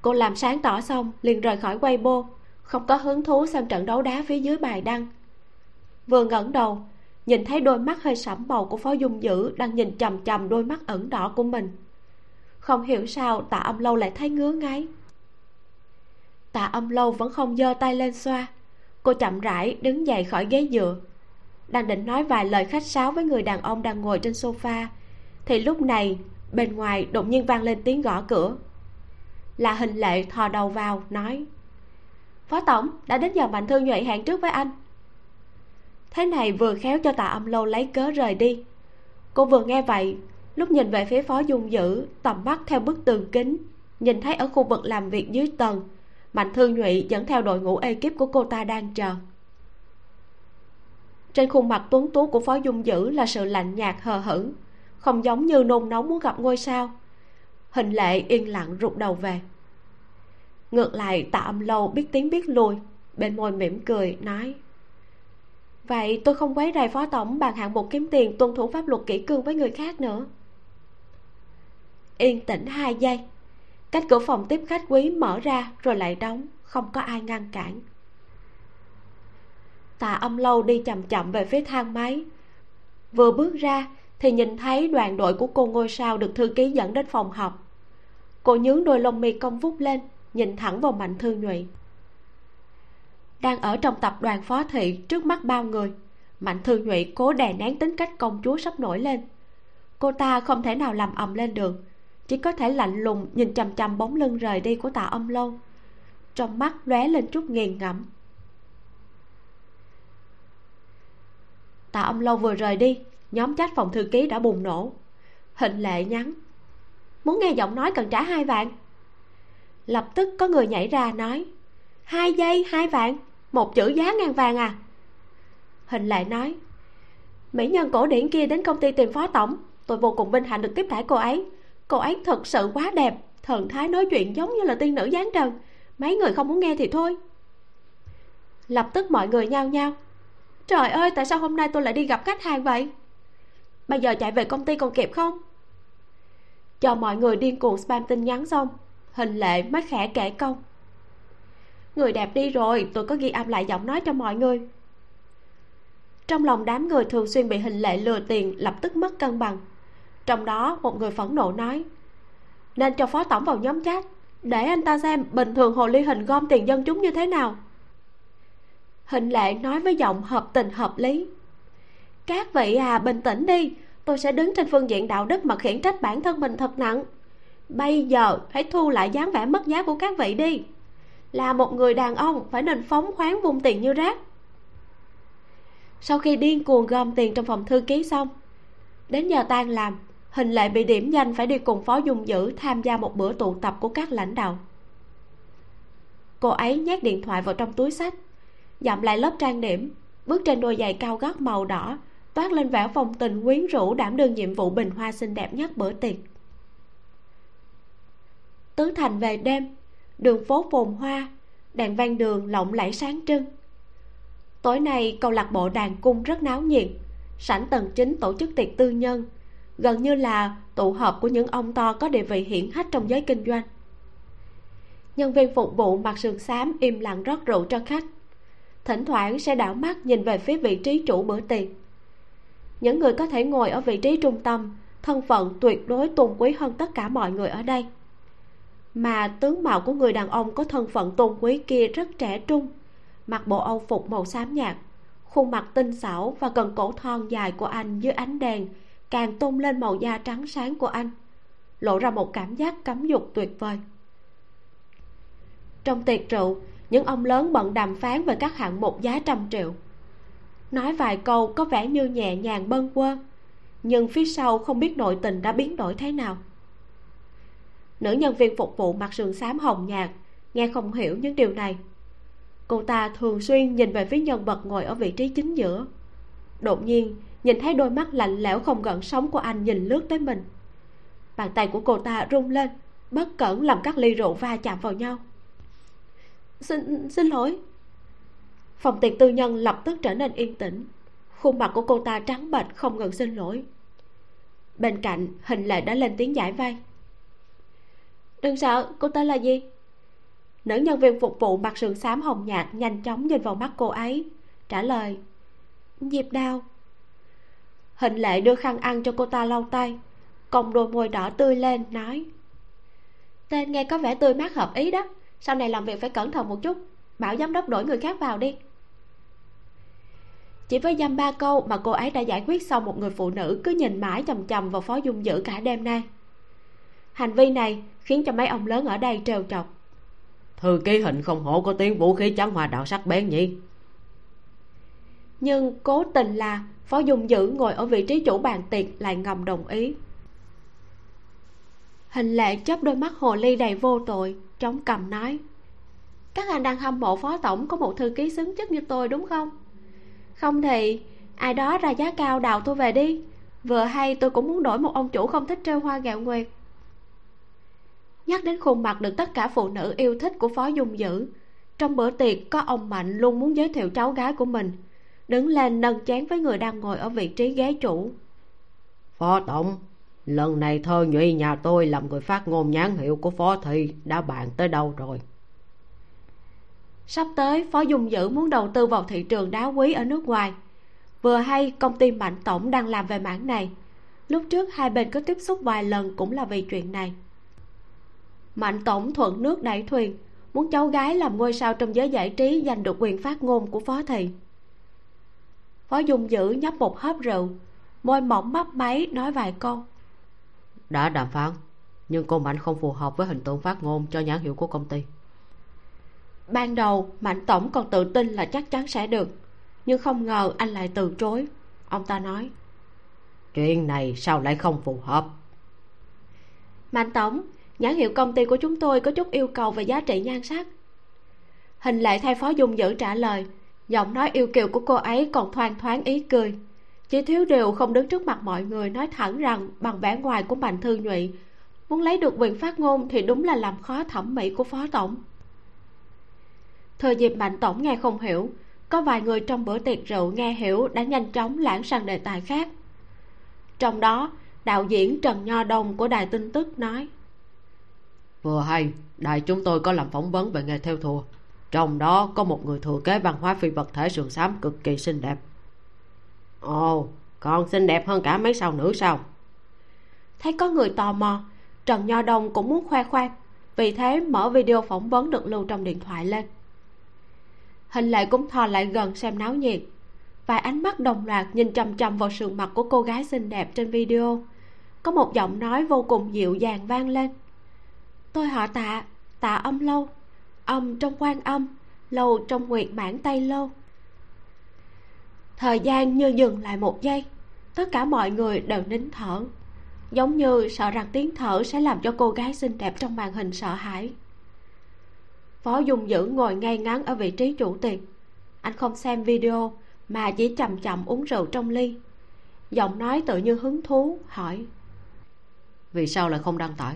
Cô làm sáng tỏ xong, liền rời khỏi weibo, không có hứng thú xem trận đấu đá phía dưới bài đăng. Vừa ngẩng đầu, nhìn thấy đôi mắt hơi sẫm màu của phó dung dữ đang nhìn chằm chằm đôi mắt ẩn đỏ của mình. Không hiểu sao tạ âm lâu lại thấy ngứa ngáy. Tạ âm lâu vẫn không giơ tay lên xoa cô chậm rãi đứng dậy khỏi ghế dựa. Đang định nói vài lời khách sáo với người đàn ông đang ngồi trên sofa, thì lúc này bên ngoài đột nhiên vang lên tiếng gõ cửa. Là hình lệ thò đầu vào, nói, phó tổng, đã đến giờ mạnh thương nhuệ hẹn trước với anh. Thế này vừa khéo cho tạ âm lâu lấy cớ rời đi. Cô vừa nghe vậy, lúc nhìn về phía phó dung dữ, tầm mắt theo bức tường kính, nhìn thấy ở khu vực làm việc dưới tầng mạnh thương nhụy dẫn theo đội ngũ ekip của cô ta đang chờ. Trên khuôn mặt tuấn tú của phó dung dữ là sự lạnh nhạt, hờ hững, không giống như nôn nóng muốn gặp ngôi sao. Hình lệ yên lặng rụt đầu về. Ngược lại, tạ âm lâu biết tiếng biết lùi bên môi mỉm cười, nói, vậy tôi không quấy rầy phó tổng bàn hạng mục kiếm tiền tuân thủ pháp luật kỹ cương với người khác nữa. Yên tĩnh hai giây cách cửa phòng tiếp khách quý mở ra rồi lại đóng, không có ai ngăn cản. Tạ âm lâu đi chậm chậm về phía thang máy. Vừa bước ra thì nhìn thấy đoàn đội của cô ngôi sao được thư ký dẫn đến phòng họp. Cô nhướng đôi lông mi cong vút lên, nhìn thẳng vào mạnh thư nhụy đang ở trong tập đoàn phó thị trước mắt bao người, mạnh thư nhụy cố đè nén tính cách công chúa sắp nổi lên. Cô ta không thể nào làm ầm lên được chỉ có thể lạnh lùng nhìn chằm chằm bóng lưng rời đi của tạ âm lâu trong mắt lóe lên chút nghiền ngẫm. Tạ âm lâu vừa rời đi, nhóm chat phòng thư ký đã bùng nổ. Hình lệ nhắn. Muốn nghe giọng nói cần trả hai vạn. Lập tức có người nhảy ra nói. Hai giây, hai vạn. Một chữ giá ngàn vàng à. Hình lệ nói. Mỹ nhân cổ điển kia đến công ty tìm phó tổng. Tôi vô cùng vinh hạnh được tiếp đãi cô ấy cô ấy thật sự quá đẹp. Thần thái nói chuyện giống như là tiên nữ giáng trần. Mấy người không muốn nghe thì thôi. Lập tức mọi người nhao nhao. Trời ơi, tại sao hôm nay tôi lại đi gặp khách hàng vậy? Bây giờ chạy về công ty còn kịp không? Cho mọi người điên cuồng spam tin nhắn xong, hình lệ mới khẽ kể câu. Người đẹp đi rồi, tôi có ghi âm lại giọng nói cho mọi người. Trong lòng đám người thường xuyên bị hình lệ lừa tiền, lập tức mất cân bằng trong đó, một người phẫn nộ nói, nên cho phó tổng vào nhóm chat để anh ta xem bình thường hồ ly hình gom tiền dân chúng như thế nào. Hình lệ nói với giọng hợp tình hợp lý, các vị à bình tĩnh đi, tôi sẽ đứng trên phương diện đạo đức mà khiển trách bản thân mình thật nặng. Bây giờ, hãy thu lại dáng vẻ mất giá của các vị đi. Là một người đàn ông, phải nên phóng khoáng vung tiền như rác. Sau khi điên cuồng gom tiền trong phòng thư ký xong, đến giờ tan làm hình lệ bị điểm danh phải đi cùng phó dung dữ tham gia một bữa tụ tập của các lãnh đạo. Cô ấy nhét điện thoại vào trong túi sách dặm lại lớp trang điểm, bước trên đôi giày cao gót màu đỏ, toát lên vẻ phong tình quyến rũ đảm đương nhiệm vụ bình hoa xinh đẹp nhất bữa tiệc. Tứ thành về đêm, đường phố phồn hoa, đèn ven đường lộng lẫy sáng trưng. Tối nay câu lạc bộ đàn cung rất náo nhiệt, sảnh tầng chính tổ chức tiệc tư nhân gần như là tụ họp của những ông to có địa vị hiển hách trong giới kinh doanh. Nhân viên phục vụ mặc sườn xám im lặng rót rượu cho khách. Thỉnh thoảng sẽ đảo mắt nhìn về phía vị trí chủ bữa tiệc. Những người có thể ngồi ở vị trí trung tâm, thân phận tuyệt đối tôn quý hơn tất cả mọi người ở đây. Mà tướng mạo của người đàn ông có thân phận tôn quý kia rất trẻ trung, mặc bộ âu phục màu xám nhạt, khuôn mặt tinh xảo và cần cổ thon dài của anh dưới ánh đèn càng tôn lên màu da trắng sáng của anh, lộ ra một cảm giác cấm dục tuyệt vời. Trong tiệc rượu, những ông lớn bận đàm phán về các hạng mục giá trăm triệu. Nói vài câu có vẻ như nhẹ nhàng bâng quơ, nhưng phía sau không biết nội tình đã biến đổi thế nào. Nữ nhân viên phục vụ mặc sườn xám hồng nhạt, nghe không hiểu những điều này. Cô ta thường xuyên nhìn về phía nhân vật ngồi ở vị trí chính giữa. Đột nhiên nhìn thấy đôi mắt lạnh lẽo không gợn sóng của anh nhìn lướt tới mình. Bàn tay của cô ta rung lên, bất cẩn làm các ly rượu va chạm vào nhau. Xin xin lỗi. Phòng tiệc tư nhân lập tức trở nên yên tĩnh. Khuôn mặt của cô ta trắng bệch không ngừng xin lỗi. Bên cạnh, hình lệ đã lên tiếng giải vay đừng sợ, cô tên là gì? Nữ nhân viên phục vụ mặc sườn xám hồng nhạt nhanh chóng nhìn vào mắt cô ấy, trả lời diệp đào hình lệ đưa khăn ăn cho cô ta lau tay. Cong đôi môi đỏ tươi lên nói. Tên nghe có vẻ tươi mát hợp ý đó. Sau này làm việc phải cẩn thận một chút. Bảo giám đốc đổi người khác vào đi. Chỉ với dăm ba câu mà cô ấy đã giải quyết xong một người phụ nữ cứ nhìn mãi chằm chằm vào phó dung dữ cả đêm nay. Hành vi này khiến cho mấy ông lớn ở đây trêu chọc. Thư ký hình không hổ có tiếng vũ khí chắn hoa đạo sắc bén nhỉ? Nhưng cố tình là phó dung dữ ngồi ở vị trí chủ bàn tiệc lại ngầm đồng ý. Hình lệ chớp đôi mắt hồ ly đầy vô tội chống cầm nói, các anh đang hâm mộ phó tổng có một thư ký xứng chức như tôi đúng không? Không thì, ai đó ra giá cao đào tôi về đi. Vừa hay tôi cũng muốn đổi một ông chủ không thích trêu hoa gạo nguyệt. Nhắc đến khuôn mặt được tất cả phụ nữ yêu thích của phó dung dữ, trong bữa tiệc có ông mạnh luôn muốn giới thiệu cháu gái của mình đứng lên nâng chén với người đang ngồi ở vị trí ghế chủ. Phó tổng lần này thơ nhụy nhà tôi làm người phát ngôn nhãn hiệu của phó thị đã bàn tới đâu rồi? Sắp tới phó dung dữ muốn đầu tư vào thị trường đá quý ở nước ngoài. Vừa hay công ty mạnh tổng đang làm về mảng này. Lúc trước hai bên có tiếp xúc vài lần cũng là vì chuyện này. Mạnh tổng thuận nước đẩy thuyền muốn cháu gái làm ngôi sao trong giới giải trí giành được quyền phát ngôn của phó thị phó dung dữ nhấp một hớp rượu. Môi mỏng mấp máy nói vài câu. Đã đàm phán nhưng cô mạnh không phù hợp với hình tượng phát ngôn cho nhãn hiệu của công ty. Ban đầu mạnh tổng còn tự tin là chắc chắn sẽ được nhưng không ngờ anh lại từ chối. Ông ta nói chuyện này sao lại không phù hợp? Mạnh tổng nhãn hiệu công ty của chúng tôi có chút yêu cầu về giá trị nhan sắc. Hình lệ thay phó dung dữ trả lời giọng nói yêu kiều của cô ấy còn thoang thoáng ý cười. Chỉ thiếu điều không đứng trước mặt mọi người nói thẳng rằng bằng vẻ ngoài của mạnh thư nhụy, muốn lấy được quyền phát ngôn thì đúng là làm khó thẩm mỹ của phó tổng. Thời dịp mạnh tổng nghe không hiểu, có vài người trong bữa tiệc rượu nghe hiểu đã nhanh chóng lãng sang đề tài khác. Trong đó, đạo diễn trần nho đông của đài tin tức nói, vừa hay, đài chúng tôi có làm phỏng vấn về nghề theo thùa trong đó có một người thừa kế văn hóa phi vật thể sườn xám cực kỳ xinh đẹp. Ồ, còn xinh đẹp hơn cả mấy sao nữ sao? Thấy có người tò mò, trần nho đông cũng muốn khoe khoang, vì thế mở video phỏng vấn được lưu trong điện thoại lên. Hình lệ cũng thò lại gần xem náo nhiệt, vài ánh mắt đồng loạt nhìn chằm chằm vào sườn mặt của cô gái xinh đẹp trên video. Có một giọng nói vô cùng dịu dàng vang lên. Tôi họ tạ tạ âm lâu âm trong quan âm, lâu trong nguyệt mãn tây lâu. Thời gian như dừng lại một giây, tất cả mọi người đều nín thở, giống như sợ rằng tiếng thở sẽ làm cho cô gái xinh đẹp trong màn hình sợ hãi. Phó dung dữ ngồi ngay ngắn ở vị trí chủ tiệc anh không xem video mà chỉ chậm chậm uống rượu trong ly. Giọng nói tự như hứng thú, hỏi. Vì sao lại không đăng tải?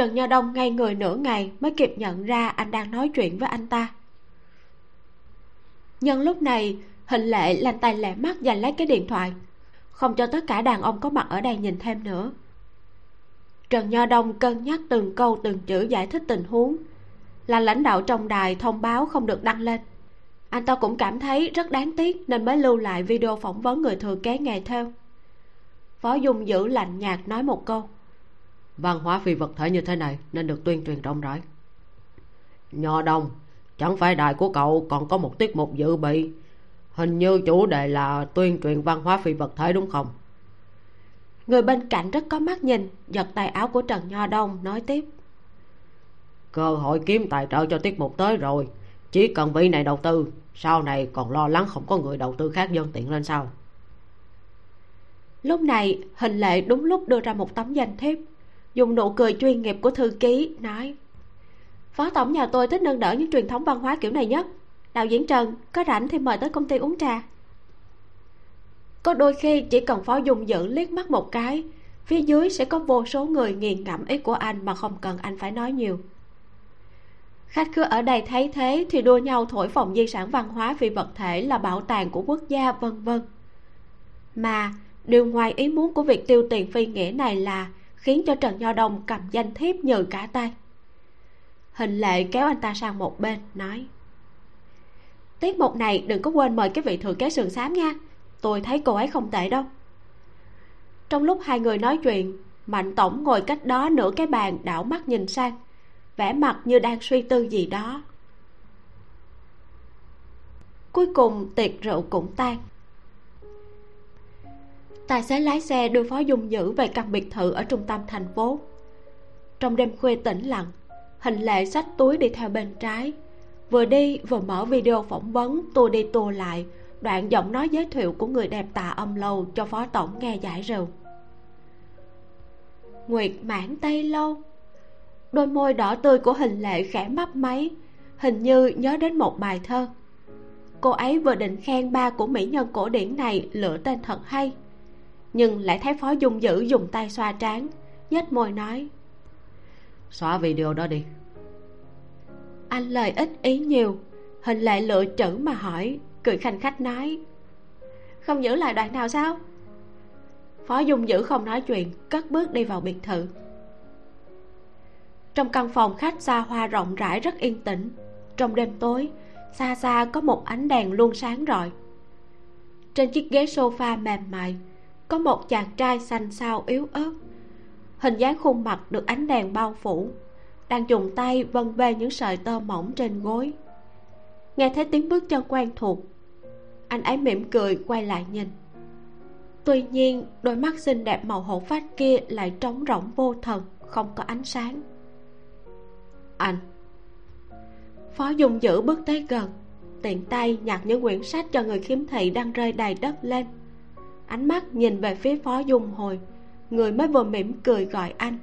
Trần nho đông ngay người nửa ngày mới kịp nhận ra anh đang nói chuyện với anh ta. Nhân lúc này, hình lệ lanh tay lẹ mắt giành lấy cái điện thoại. Không cho tất cả đàn ông có mặt ở đây nhìn thêm nữa. Trần nho đông cân nhắc từng câu từng chữ giải thích tình huống. Là lãnh đạo trong đài thông báo không được đăng lên. Anh ta cũng cảm thấy rất đáng tiếc nên mới lưu lại video phỏng vấn người thừa kế nghề theo. Phó dung giữ lạnh nhạt nói một câu văn hóa phi vật thể như thế này nên được tuyên truyền rộng rãi. Nho đông chẳng phải đài của cậu còn có một tiết mục dự bị. Hình như chủ đề là tuyên truyền văn hóa phi vật thể đúng không? Người bên cạnh rất có mắt nhìn giật tay áo của trần nho đông nói tiếp. Cơ hội kiếm tài trợ cho tiết mục tới rồi. Chỉ cần vị này đầu tư sau này còn lo lắng không có người đầu tư khác dân tiện lên sao? Lúc này hình lệ đúng lúc đưa ra một tấm danh thiếp dùng nụ cười chuyên nghiệp của thư ký, nói, phó tổng nhà tôi thích nâng đỡ những truyền thống văn hóa kiểu này nhất. Đạo diễn trần, có rảnh thì mời tới công ty uống trà. Có đôi khi chỉ cần phó dung dữ liếc mắt một cái, phía dưới sẽ có vô số người nghiền ngẫm ý của anh mà không cần anh phải nói nhiều. Khách khứa ở đây thấy thế thì đua nhau thổi phòng di sản văn hóa phi vật thể là bảo tàng của quốc gia, vân vân. Mà, điều ngoài ý muốn của việc tiêu tiền phi nghĩa này là khiến cho trần nho đông cầm danh thiếp nhừ cả tay. Hình lệ kéo anh ta sang một bên, nói, tiết mục này đừng có quên mời cái vị thừa kế sườn xám nha, tôi thấy cô ấy không tệ đâu. Trong lúc hai người nói chuyện, mạnh tổng ngồi cách đó nửa cái bàn đảo mắt nhìn sang, vẻ mặt như đang suy tư gì đó. Cuối cùng tiệc rượu cũng tan tài xế lái xe đưa phó dung dữ về căn biệt thự ở trung tâm thành phố. Trong đêm khuya tĩnh lặng, hình lệ xách túi đi theo bên trái. Vừa đi, vừa mở video phỏng vấn tua đi tua lại, đoạn giọng nói giới thiệu của người đẹp tạ âm lâu cho phó tổng nghe giải rượu. Nguyệt mãn tây lâu. Đôi môi đỏ tươi của hình lệ khẽ mấp máy, hình như nhớ đến một bài thơ. Cô ấy vừa định khen ba của mỹ nhân cổ điển này lựa tên thật hay nhưng lại thấy phó dung dữ dùng tay xoa trán nhếch môi nói xóa video đó đi. Anh lời ít ý nhiều hình lệ lựa chữ mà hỏi cười khanh khách nói không giữ lại đoạn nào sao? Phó dung dữ không nói chuyện cất bước đi vào biệt thự. Trong căn phòng khách xa hoa rộng rãi rất yên tĩnh trong đêm tối xa xa có một ánh đèn luôn sáng rọi. Trên chiếc ghế sofa mềm mại có một chàng trai xanh xao yếu ớt. Hình dáng khuôn mặt được ánh đèn bao phủ, đang dùng tay vân vê những sợi tơ mỏng trên gối. Nghe thấy tiếng bước chân quen thuộc, anh ấy mỉm cười quay lại nhìn. Tuy nhiên, đôi mắt xinh đẹp màu hổ phách kia lại trống rỗng vô thần, không có ánh sáng. Anh, phó dung dữ bước tới gần, tiện tay nhặt những quyển sách cho người khiếm thị đang rơi đầy đất lên ánh mắt nhìn về phía phó dung hồi người mới vừa mỉm cười gọi anh.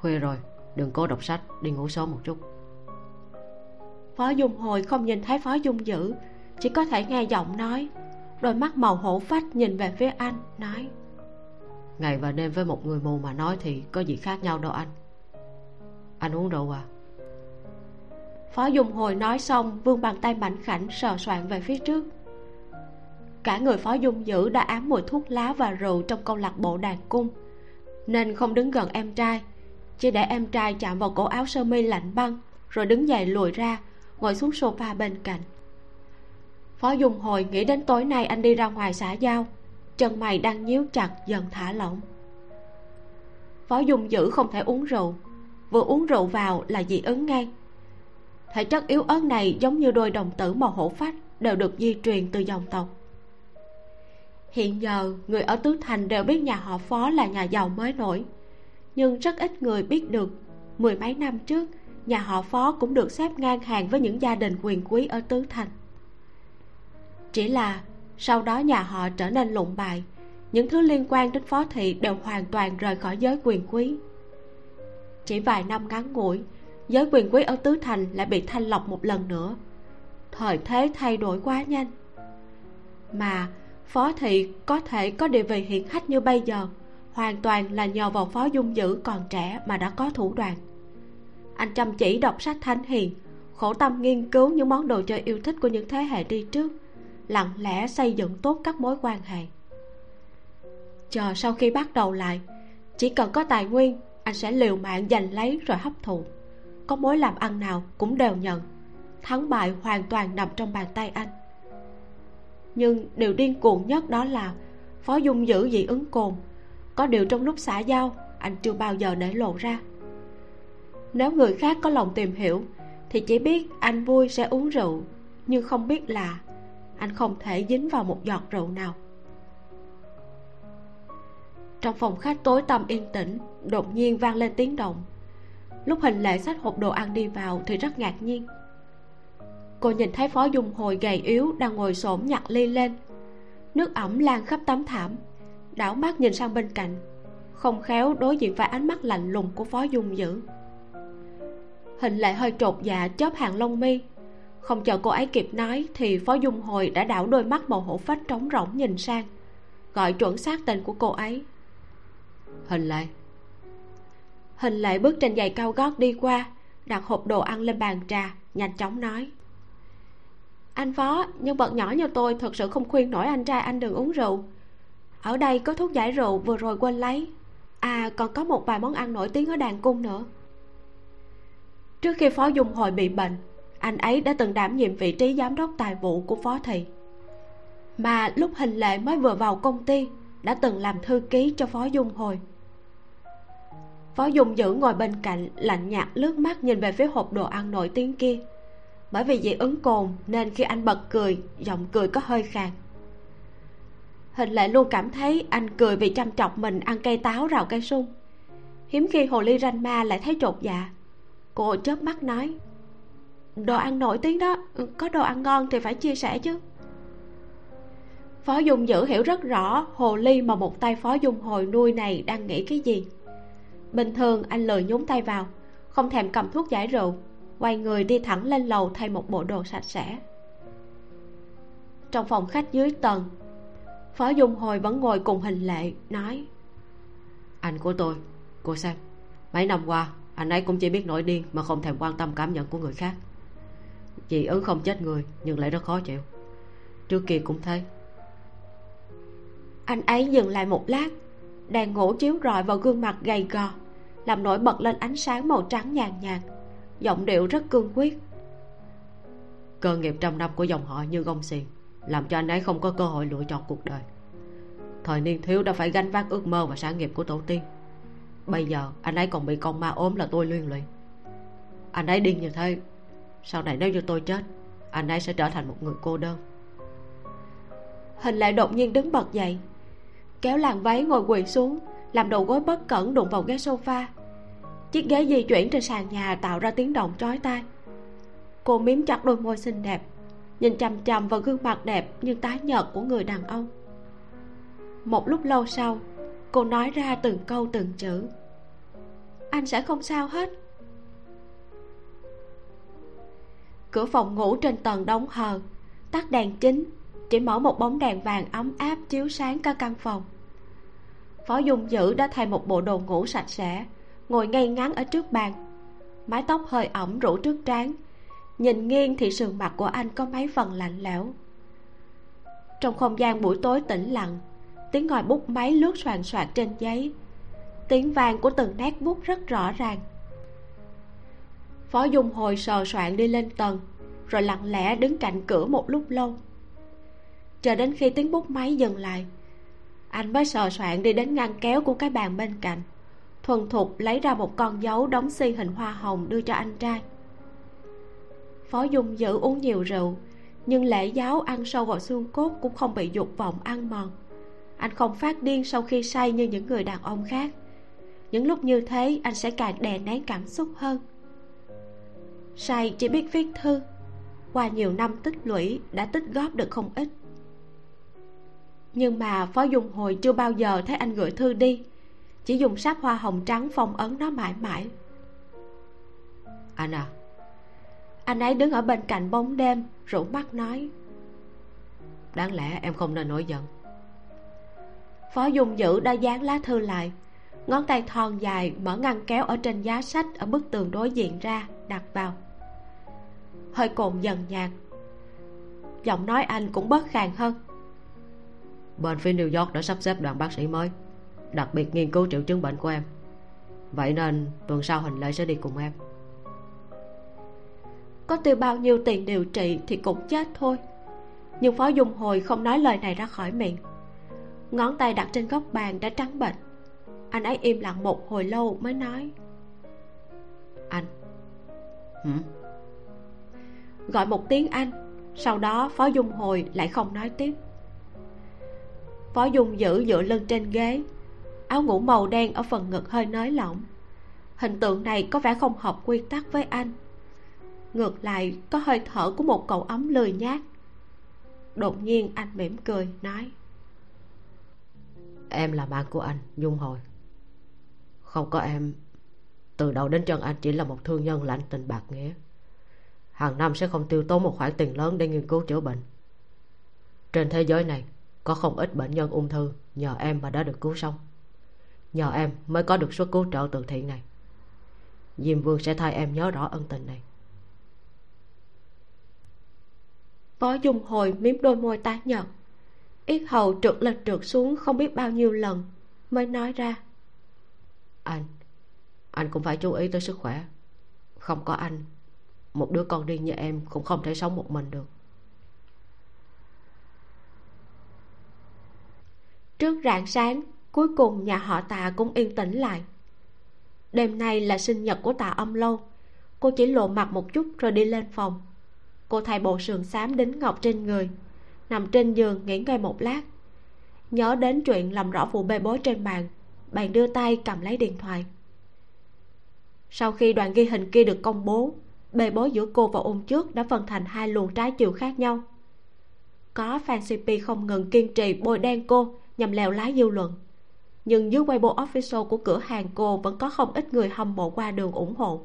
Khuya rồi đừng cố đọc sách đi ngủ sớm một chút. Phó dung hồi không nhìn thấy phó dung dữ chỉ có thể nghe giọng nói. Đôi mắt màu hổ phách nhìn về phía anh nói. Ngày và đêm với một người mù mà nói thì có gì khác nhau đâu anh. Anh uống rượu à? Phó dung hồi nói xong vươn bàn tay mảnh khảnh sờ soạn về phía trước cả người phó dung dữ đã ám mùi thuốc lá và rượu trong câu lạc bộ đàn cung. Nên không đứng gần em trai. Chỉ để em trai chạm vào cổ áo sơ mi lạnh băng, rồi đứng dậy lùi ra, ngồi xuống sofa bên cạnh. Phó dung hồi nghĩ đến tối nay anh đi ra ngoài xã giao, chân mày đang nhíu chặt dần thả lỏng. Phó dung dữ không thể uống rượu, vừa uống rượu vào là dị ứng ngay. Thể chất yếu ớt này giống như đôi đồng tử màu hổ phách đều được di truyền từ dòng tộc hiện giờ, người ở tứ thành đều biết nhà họ phó là nhà giàu mới nổi. Nhưng rất ít người biết được, mười mấy năm trước, nhà họ phó cũng được xếp ngang hàng với những gia đình quyền quý ở tứ thành. Chỉ là, sau đó nhà họ trở nên lụng bại, những thứ liên quan đến phó thị đều hoàn toàn rời khỏi giới quyền quý. Chỉ vài năm ngắn ngủi, giới quyền quý ở tứ thành lại bị thanh lọc một lần nữa. Thời thế thay đổi quá nhanh. Mà phó thị có thể có địa vị hiển hách như bây giờ, hoàn toàn là nhờ vào phó dung dữ còn trẻ mà đã có thủ đoạn anh chăm chỉ đọc sách thánh hiền, khổ tâm nghiên cứu những món đồ chơi yêu thích của những thế hệ đi trước, lặng lẽ xây dựng tốt các mối quan hệ. Chờ sau khi bắt đầu lại, chỉ cần có tài nguyên, anh sẽ liều mạng giành lấy rồi hấp thụ. Có mối làm ăn nào cũng đều nhận, thắng bại hoàn toàn nằm trong bàn tay anh nhưng điều điên cuồng nhất đó là phó dung giữ dị ứng cồn. Có điều trong lúc xã giao, anh chưa bao giờ để lộ ra. Nếu người khác có lòng tìm hiểu, thì chỉ biết anh vui sẽ uống rượu, nhưng không biết là anh không thể dính vào một giọt rượu nào. Trong phòng khách tối tăm yên tĩnh, đột nhiên vang lên tiếng động. Lúc hình lệ sách hộp đồ ăn đi vào thì rất ngạc nhiên cô nhìn thấy phó dung hồi gầy yếu đang ngồi xổm nhặt ly lên. Nước ẩm lan khắp tấm thảm. Đảo mắt nhìn sang bên cạnh. Không khéo đối diện phải ánh mắt lạnh lùng của phó dung dữ. Hình lệ hơi trột dạ chớp hàng lông mi. Không chờ cô ấy kịp nói thì phó dung hồi đã đảo đôi mắt màu hổ phách trống rỗng nhìn sang. Gọi chuẩn xác tên của cô ấy. Hình lệ hình lệ bước trên giày cao gót đi qua đặt hộp đồ ăn lên bàn trà nhanh chóng nói anh phó nhưng bọn nhỏ như tôi thật sự không khuyên nổi anh trai anh đừng uống rượu. Ở đây có thuốc giải rượu vừa rồi quên lấy. À còn có một vài món ăn nổi tiếng ở đàn cung nữa. Trước khi phó dung hồi bị bệnh, anh ấy đã từng đảm nhiệm vị trí giám đốc tài vụ của phó thị. Mà lúc hình lệ mới vừa vào công ty, đã từng làm thư ký cho phó dung hồi. Phó dung giữ ngồi bên cạnh, lạnh nhạt lướt mắt nhìn về phía hộp đồ ăn nổi tiếng kia bởi vì dị ứng cồn nên khi anh bật cười, giọng cười có hơi khàn. Hình lệ luôn cảm thấy anh cười vì chăm chọc mình ăn cây táo rào cây sung. Hiếm khi hồ ly ranh ma lại thấy chột dạ. Cô chớp mắt nói, đồ ăn nổi tiếng đó, có đồ ăn ngon thì phải chia sẻ chứ. Phó dung dữ hiểu rất rõ hồ ly mà một tay phó dung hồi nuôi này đang nghĩ cái gì. Bình thường anh lười nhúng tay vào, không thèm cầm thuốc giải rượu quay người đi thẳng lên lầu thay một bộ đồ sạch sẽ. Trong phòng khách dưới tầng phó dung hồi vẫn ngồi cùng hình lệ nói anh của tôi cô xem mấy năm qua anh ấy cũng chỉ biết nổi điên mà không thèm quan tâm cảm nhận của người khác. Dị ứng không chết người nhưng lại rất khó chịu. Trước kia cũng thế. Anh ấy dừng lại một lát đèn ngủ chiếu rọi vào gương mặt gầy gò làm nổi bật lên ánh sáng màu trắng nhàn nhạt giọng điệu rất cương quyết. Cơ nghiệp trăm năm của dòng họ như gông xiềng, làm cho anh ấy không có cơ hội lựa chọn cuộc đời. Thời niên thiếu đã phải gánh vác ước mơ và sản nghiệp của tổ tiên. Bây giờ, anh ấy còn bị con ma ốm là tôi liên lụy. Anh ấy điên như thế, sau này nếu như tôi chết, anh ấy sẽ trở thành một người cô đơn. Hình lại đột nhiên đứng bật dậy, kéo làn váy ngồi quỳ xuống, làm đầu gối bất cẩn đụng vào ghế sofa chiếc ghế di chuyển trên sàn nhà tạo ra tiếng động chói tai. Cô miếm chặt đôi môi xinh đẹp, nhìn chằm chằm vào gương mặt đẹp nhưng tái nhợt của người đàn ông. Một lúc lâu sau, cô nói ra từng câu từng chữ. Anh sẽ không sao hết. Cửa phòng ngủ trên tầng đóng hờ, tắt đèn chính, chỉ mở một bóng đèn vàng ấm áp chiếu sáng cả căn phòng. Phó dung dữ đã thay một bộ đồ ngủ sạch sẽ ngồi ngay ngắn ở trước bàn. Mái tóc hơi ẩm rủ trước trán. Nhìn nghiêng thì sườn mặt của anh có mấy phần lạnh lẽo. Trong không gian buổi tối tĩnh lặng, tiếng ngòi bút máy lướt soàn soạt trên giấy. Tiếng vàng của từng nét bút rất rõ ràng. Phó dung hồi sờ soạn đi lên tầng, rồi lặng lẽ đứng cạnh cửa một lúc lâu. Chờ đến khi tiếng bút máy dừng lại, anh mới sờ soạn đi đến ngăn kéo của cái bàn bên cạnh thuần thục lấy ra một con dấu đóng xi hình hoa hồng đưa cho anh trai. Phó dung giữ uống nhiều rượu, nhưng lễ giáo ăn sâu vào xương cốt cũng không bị dục vọng ăn mòn. Anh không phát điên sau khi say như những người đàn ông khác. Những lúc như thế, anh sẽ càng đè nén cảm xúc hơn. Say chỉ biết viết thư. Qua nhiều năm tích lũy, đã tích góp được không ít. Nhưng mà phó dung hồi chưa bao giờ thấy anh gửi thư đi chỉ dùng sáp hoa hồng trắng phong ấn nó mãi mãi. Anh à. Anh ấy đứng ở bên cạnh bóng đêm rủ mắt nói. Đáng lẽ em không nên nổi giận. Phó dung dữ đã dán lá thư lại. Ngón tay thon dài mở ngăn kéo ở trên giá sách ở bức tường đối diện ra đặt vào. Hơi cồn dần nhạt. Giọng nói anh cũng bớt khàn hơn. Bên phía new york đã sắp xếp đoàn bác sĩ mới đặc biệt nghiên cứu triệu chứng bệnh của em. Vậy nên tuần sau hình lệ sẽ đi cùng em. Có tiêu bao nhiêu tiền điều trị thì cũng chết thôi. Nhưng phó dung hồi không nói lời này ra khỏi miệng. Ngón tay đặt trên góc bàn đã trắng bệch. Anh ấy im lặng một hồi lâu mới nói. Anh. Hử? gọi một tiếng anh sau đó phó dung hồi lại không nói tiếp. Phó dung giữ dựa lưng trên ghế áo ngủ màu đen ở phần ngực hơi nới lỏng. Hình tượng này có vẻ không hợp quy tắc với anh. Ngược lại, có hơi thở của một cậu ấm lười nhác. đột nhiên anh mỉm cười, nói. Em là bạn của anh dung hồi. Không có em, từ đầu đến chân anh chỉ là một thương nhân lạnh tình bạc nghĩa. Hàng năm sẽ không tiêu tốn một khoản tiền lớn để nghiên cứu chữa bệnh. Trên thế giới này, có không ít bệnh nhân ung thư nhờ em mà đã được cứu sống nhờ em mới có được suất cứu trợ từ thiện này. Diêm vương sẽ thay em nhớ rõ ân tình này. Phó dung hồi miếm đôi môi tái nhợt. Yết hầu trượt lên trượt xuống không biết bao nhiêu lần mới nói ra. Anh anh cũng phải chú ý tới sức khỏe. Không có anh một đứa con riêng như em cũng không thể sống một mình được. Trước rạng sáng cuối cùng nhà họ tạ cũng yên tĩnh lại. Đêm nay là sinh nhật của tạ âm lâu. Cô chỉ lộ mặt một chút rồi đi lên phòng. Cô thay bộ sườn xám đính ngọc trên người, nằm trên giường nghỉ ngơi một lát. Nhớ đến chuyện làm rõ vụ bê bối trên bàn bạn đưa tay cầm lấy điện thoại. Sau khi đoạn ghi hình kia được công bố, bê bối giữa cô và ôn trước đã phân thành hai luồng trái chiều khác nhau. Có fan cp không ngừng kiên trì bôi đen cô nhằm lèo lái dư luận nhưng dưới weibo official của cửa hàng, cô vẫn có không ít người hâm mộ qua đường ủng hộ.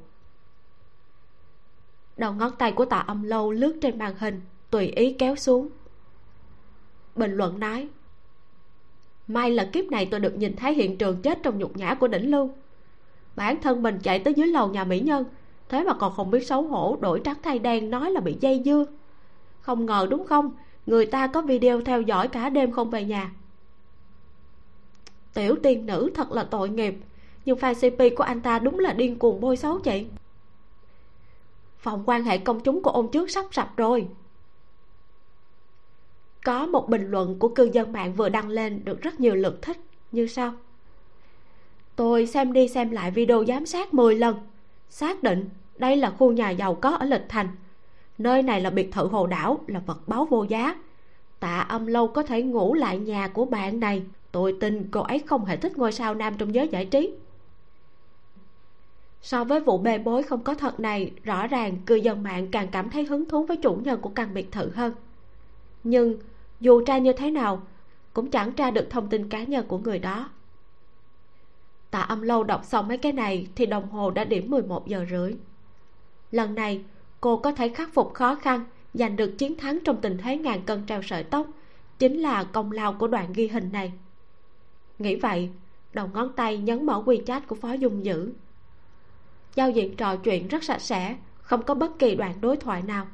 Đầu ngón tay của tạ âm lâu lướt trên màn hình, tùy ý kéo xuống. Bình luận nói, may là kiếp này tôi được nhìn thấy hiện trường chết trong nhục nhã của đỉnh lưu. Bản thân mình chạy tới dưới lầu nhà mỹ nhân, thế mà còn không biết xấu hổ đổi trắng thay đen nói là bị dây dưa. Không ngờ đúng không? Người ta có video theo dõi cả đêm không về nhà tiểu tiên nữ thật là tội nghiệp. Nhưng fan cp của anh ta đúng là điên cuồng bôi xấu chị phòng quan hệ công chúng của ông trước sắp sập rồi. Có một bình luận của cư dân mạng vừa đăng lên được rất nhiều lượt thích. Như sau. Tôi xem đi xem lại video giám sát 10 lần. Xác định đây là khu nhà giàu có ở lịch thành. Nơi này là biệt thự hồ đảo, là vật báu vô giá. Tạ âm lâu có thể ngủ lại nhà của bạn này tôi tin cô ấy không hề thích ngôi sao nam trong giới giải trí. So với vụ bê bối không có thật này, rõ ràng cư dân mạng càng cảm thấy hứng thú với chủ nhân của căn biệt thự hơn. Nhưng, dù tra như thế nào, cũng chẳng tra được thông tin cá nhân của người đó. Tạ âm lâu đọc xong mấy cái này thì đồng hồ đã điểm 11 giờ rưỡi. Lần này, cô có thể khắc phục khó khăn, giành được chiến thắng trong tình thế ngàn cân treo sợi tóc, chính là công lao của đoạn ghi hình này nghĩ vậy, đầu ngón tay nhấn mở quy chat của phó dung dữ. Giao diện trò chuyện rất sạch sẽ, không có bất kỳ đoạn đối thoại nào.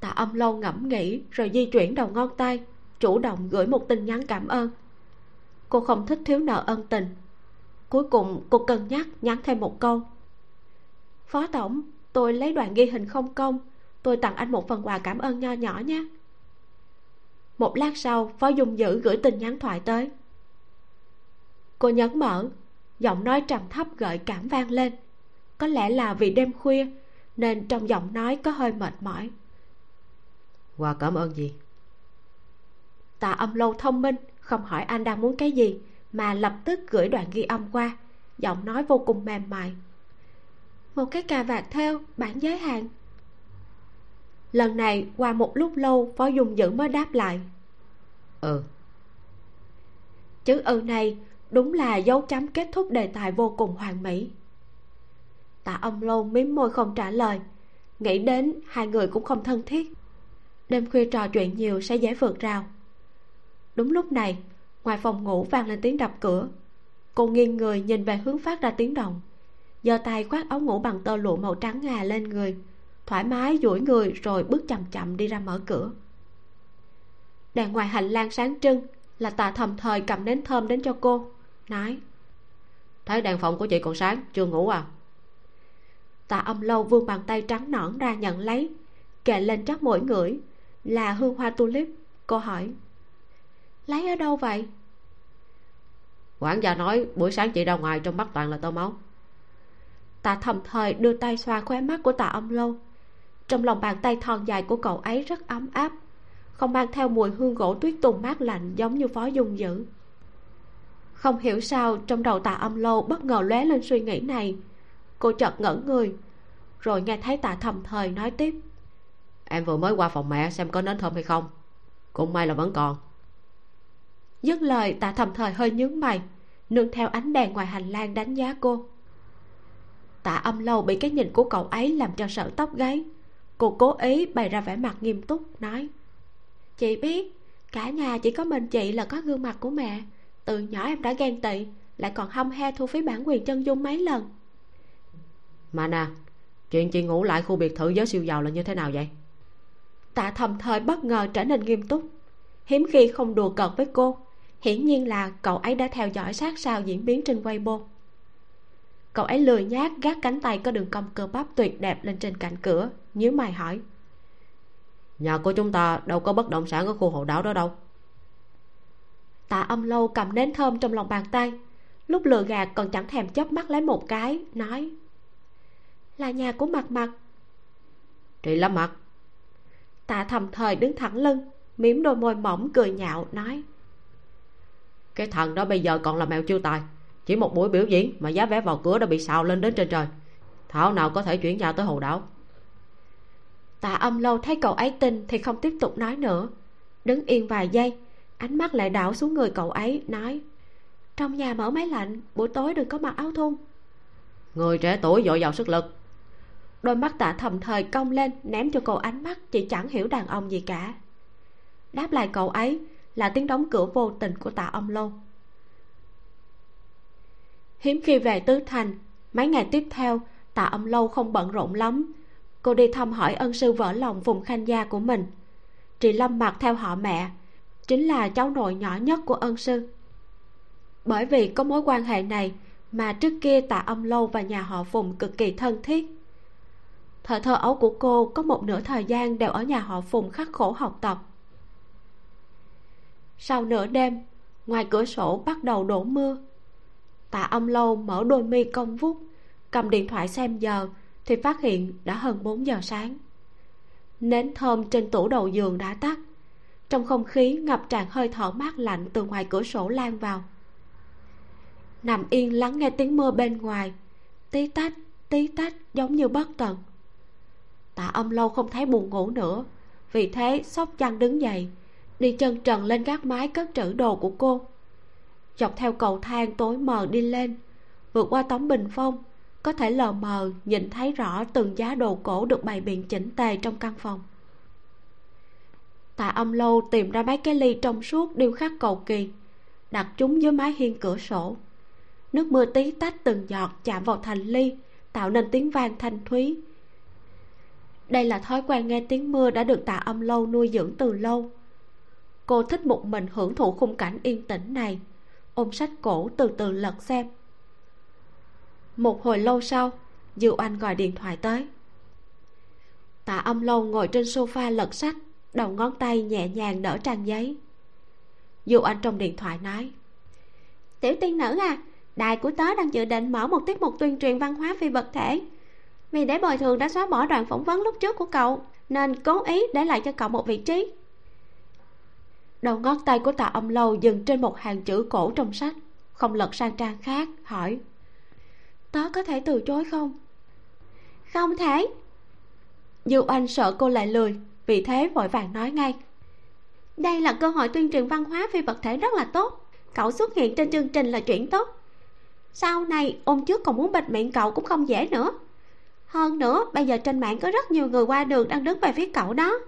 Tạ âm lâu ngẫm nghĩ rồi di chuyển đầu ngón tay, chủ động gửi một tin nhắn cảm ơn. Cô không thích thiếu nợ ân tình. Cuối cùng, cô cân nhắc nhắn thêm một câu. Phó tổng, tôi lấy đoạn ghi hình không công, tôi tặng anh một phần quà cảm ơn nho nhỏ nhé. Một lát sau, phó dung dữ gửi tin nhắn thoại tới cô nhấn mở giọng nói trầm thấp gợi cảm vang lên. Có lẽ là vì đêm khuya nên trong giọng nói có hơi mệt mỏi. Quà cảm ơn gì? Tạ âm lâu thông minh không hỏi anh đang muốn cái gì mà lập tức gửi đoạn ghi âm qua. Giọng nói vô cùng mềm mại. Một cái cà vạt theo bản giới hạn. Lần này qua một lúc lâu phó dung dữ mới đáp lại. Ừ. Chữ ừ này đúng là dấu chấm kết thúc đề tài vô cùng hoàn mỹ. Tạ ông lâu mím môi không trả lời. Nghĩ đến, hai người cũng không thân thiết. Đêm khuya trò chuyện nhiều sẽ dễ vượt rào. Đúng lúc này, ngoài phòng ngủ vang lên tiếng đập cửa. Cô nghiêng người nhìn về hướng phát ra tiếng động. Giơ tay khoác áo ngủ bằng tơ lụa màu trắng ngà lên người. Thoải mái duỗi người rồi bước chậm chậm đi ra mở cửa. Đèn ngoài hành lang sáng trưng là tạ thầm thời cầm nến thơm đến cho cô nói, thấy đèn phòng của chị còn sáng, chưa ngủ à? Tạ âm lâu vươn bàn tay trắng nõn ra nhận lấy kệ lên chắc mỗi ngửi, là hương hoa tulip. Cô hỏi, lấy ở đâu vậy? Quản gia nói buổi sáng chị ra ngoài trong mắt toàn là tơ máu. Tạ thầm thời đưa tay xoa khóe mắt của tạ âm lâu. Trong lòng bàn tay thon dài của cậu ấy rất ấm áp, không mang theo mùi hương gỗ tuyết tùng mát lạnh giống như phó dung dữ không hiểu sao trong đầu tạ âm lâu bất ngờ lóe lên suy nghĩ này. Cô chợt ngẩn người rồi nghe thấy tạ thầm thời nói tiếp. Em vừa mới qua phòng mẹ xem có nến thơm hay không. Cũng may là vẫn còn. Dứt lời tạ thầm thời hơi nhướng mày nương theo ánh đèn ngoài hành lang đánh giá cô. Tạ âm lâu bị cái nhìn của cậu ấy làm cho sợ tóc gáy. Cô cố ý bày ra vẻ mặt nghiêm túc nói chị biết cả nhà chỉ có mình chị là có gương mặt của mẹ từ nhỏ em đã ghen tị lại còn hâm he thu phí bản quyền chân dung mấy lần. Mà nè chuyện chị ngủ lại khu biệt thự giới siêu giàu là như thế nào vậy? Tạ thầm thời bất ngờ trở nên nghiêm túc. Hiếm khi không đùa cợt với cô hiển nhiên là cậu ấy đã theo dõi sát sao diễn biến trên weibo. Cậu ấy lười nhác gác cánh tay có đường cong cơ bắp tuyệt đẹp lên trên cạnh cửa nhíu mày hỏi. Nhà của chúng ta đâu có bất động sản ở khu hộ đảo đó đâu tạ âm lâu cầm nến thơm trong lòng bàn tay. Lúc lừa gạt còn chẳng thèm chớp mắt lấy một cái nói. Là nhà của mặt mặt chị lắm mặt tạ thầm thời đứng thẳng lưng mím đôi môi mỏng cười nhạo nói. Cái thằng đó bây giờ còn là mèo chiêu tài. Chỉ một buổi biểu diễn mà giá vé vào cửa đã bị xào lên đến trên trời. Thảo nào có thể chuyển nhà tới hồ đảo. Tạ âm lâu thấy cậu ấy tin thì không tiếp tục nói nữa. Đứng yên vài giây ánh mắt lại đảo xuống người cậu ấy nói trong nhà mở máy lạnh buổi tối đừng có mặc áo thun. Người trẻ tuổi dội vào sức lực. Đôi mắt tạ thầm thời cong lên ném cho cậu ánh mắt chị chẳng hiểu đàn ông gì cả. Đáp lại cậu ấy là tiếng đóng cửa vô tình của tạ âm lâu hiếm khi về tứ thành mấy ngày tiếp theo tạ âm lâu không bận rộn lắm. Cô đi thăm hỏi ân sư vỡ lòng vùng khanh gia của mình. Chị lâm mặc theo họ mẹ chính là cháu nội nhỏ nhất của ân sư. Bởi vì có mối quan hệ này mà trước kia tạ âm lâu và nhà họ phùng cực kỳ thân thiết. Thời thơ ấu của cô có một nửa thời gian đều ở nhà họ phùng khắc khổ học tập. Sau nửa đêm, ngoài cửa sổ bắt đầu đổ mưa. Tạ âm lâu mở đôi mi cong vút cầm điện thoại xem giờ thì phát hiện đã hơn 4 giờ sáng. Nến thơm trên tủ đầu giường đã tắt trong không khí ngập tràn hơi thở mát lạnh từ ngoài cửa sổ lan vào. Nằm yên lắng nghe tiếng mưa bên ngoài. Tí tách tí tách, giống như bất tận. Tạ âm lâu không thấy buồn ngủ nữa. Vì thế, sóc chăn đứng dậy, đi chân trần lên gác mái cất trữ đồ của cô. Dọc theo cầu thang tối mờ đi lên, vượt qua tấm bình phong, có thể lờ mờ nhìn thấy rõ từng giá đồ cổ được bày biện chỉnh tề trong căn phòng tạ âm lâu tìm ra mấy cái ly trong suốt điêu khắc cầu kỳ. Đặt chúng dưới mái hiên cửa sổ. Nước mưa tí tách từng giọt chạm vào thành ly, tạo nên tiếng vang thanh thúy. Đây là thói quen nghe tiếng mưa đã được tạ âm lâu nuôi dưỡng từ lâu. Cô thích một mình hưởng thụ khung cảnh yên tĩnh này. Ôm sách cổ từ từ lật xem. Một hồi lâu sau diệu anh gọi điện thoại tới. Tạ âm lâu ngồi trên sofa lật sách đầu ngón tay nhẹ nhàng đỡ trang giấy. Du anh trong điện thoại nói, tiểu tiên nữ à đài của tớ đang dự định mở một tiết mục tuyên truyền văn hóa phi vật thể. Vì để bồi thường đã xóa bỏ đoạn phỏng vấn lúc trước của cậu, nên cố ý để lại cho cậu một vị trí. Đầu ngón tay của tạ âm lâu dừng trên một hàng chữ cổ trong sách, không lật sang trang khác, hỏi, tớ có thể từ chối không? Không thể. Dù anh sợ cô lại lười vì thế vội vàng nói ngay. Đây là cơ hội tuyên truyền văn hóa phi vật thể rất là tốt. Cậu xuất hiện trên chương trình là chuyện tốt. Sau này ôm trước còn muốn bịt miệng cậu cũng không dễ nữa. Hơn nữa, bây giờ trên mạng có rất nhiều người qua đường đang đứng về phía cậu đó.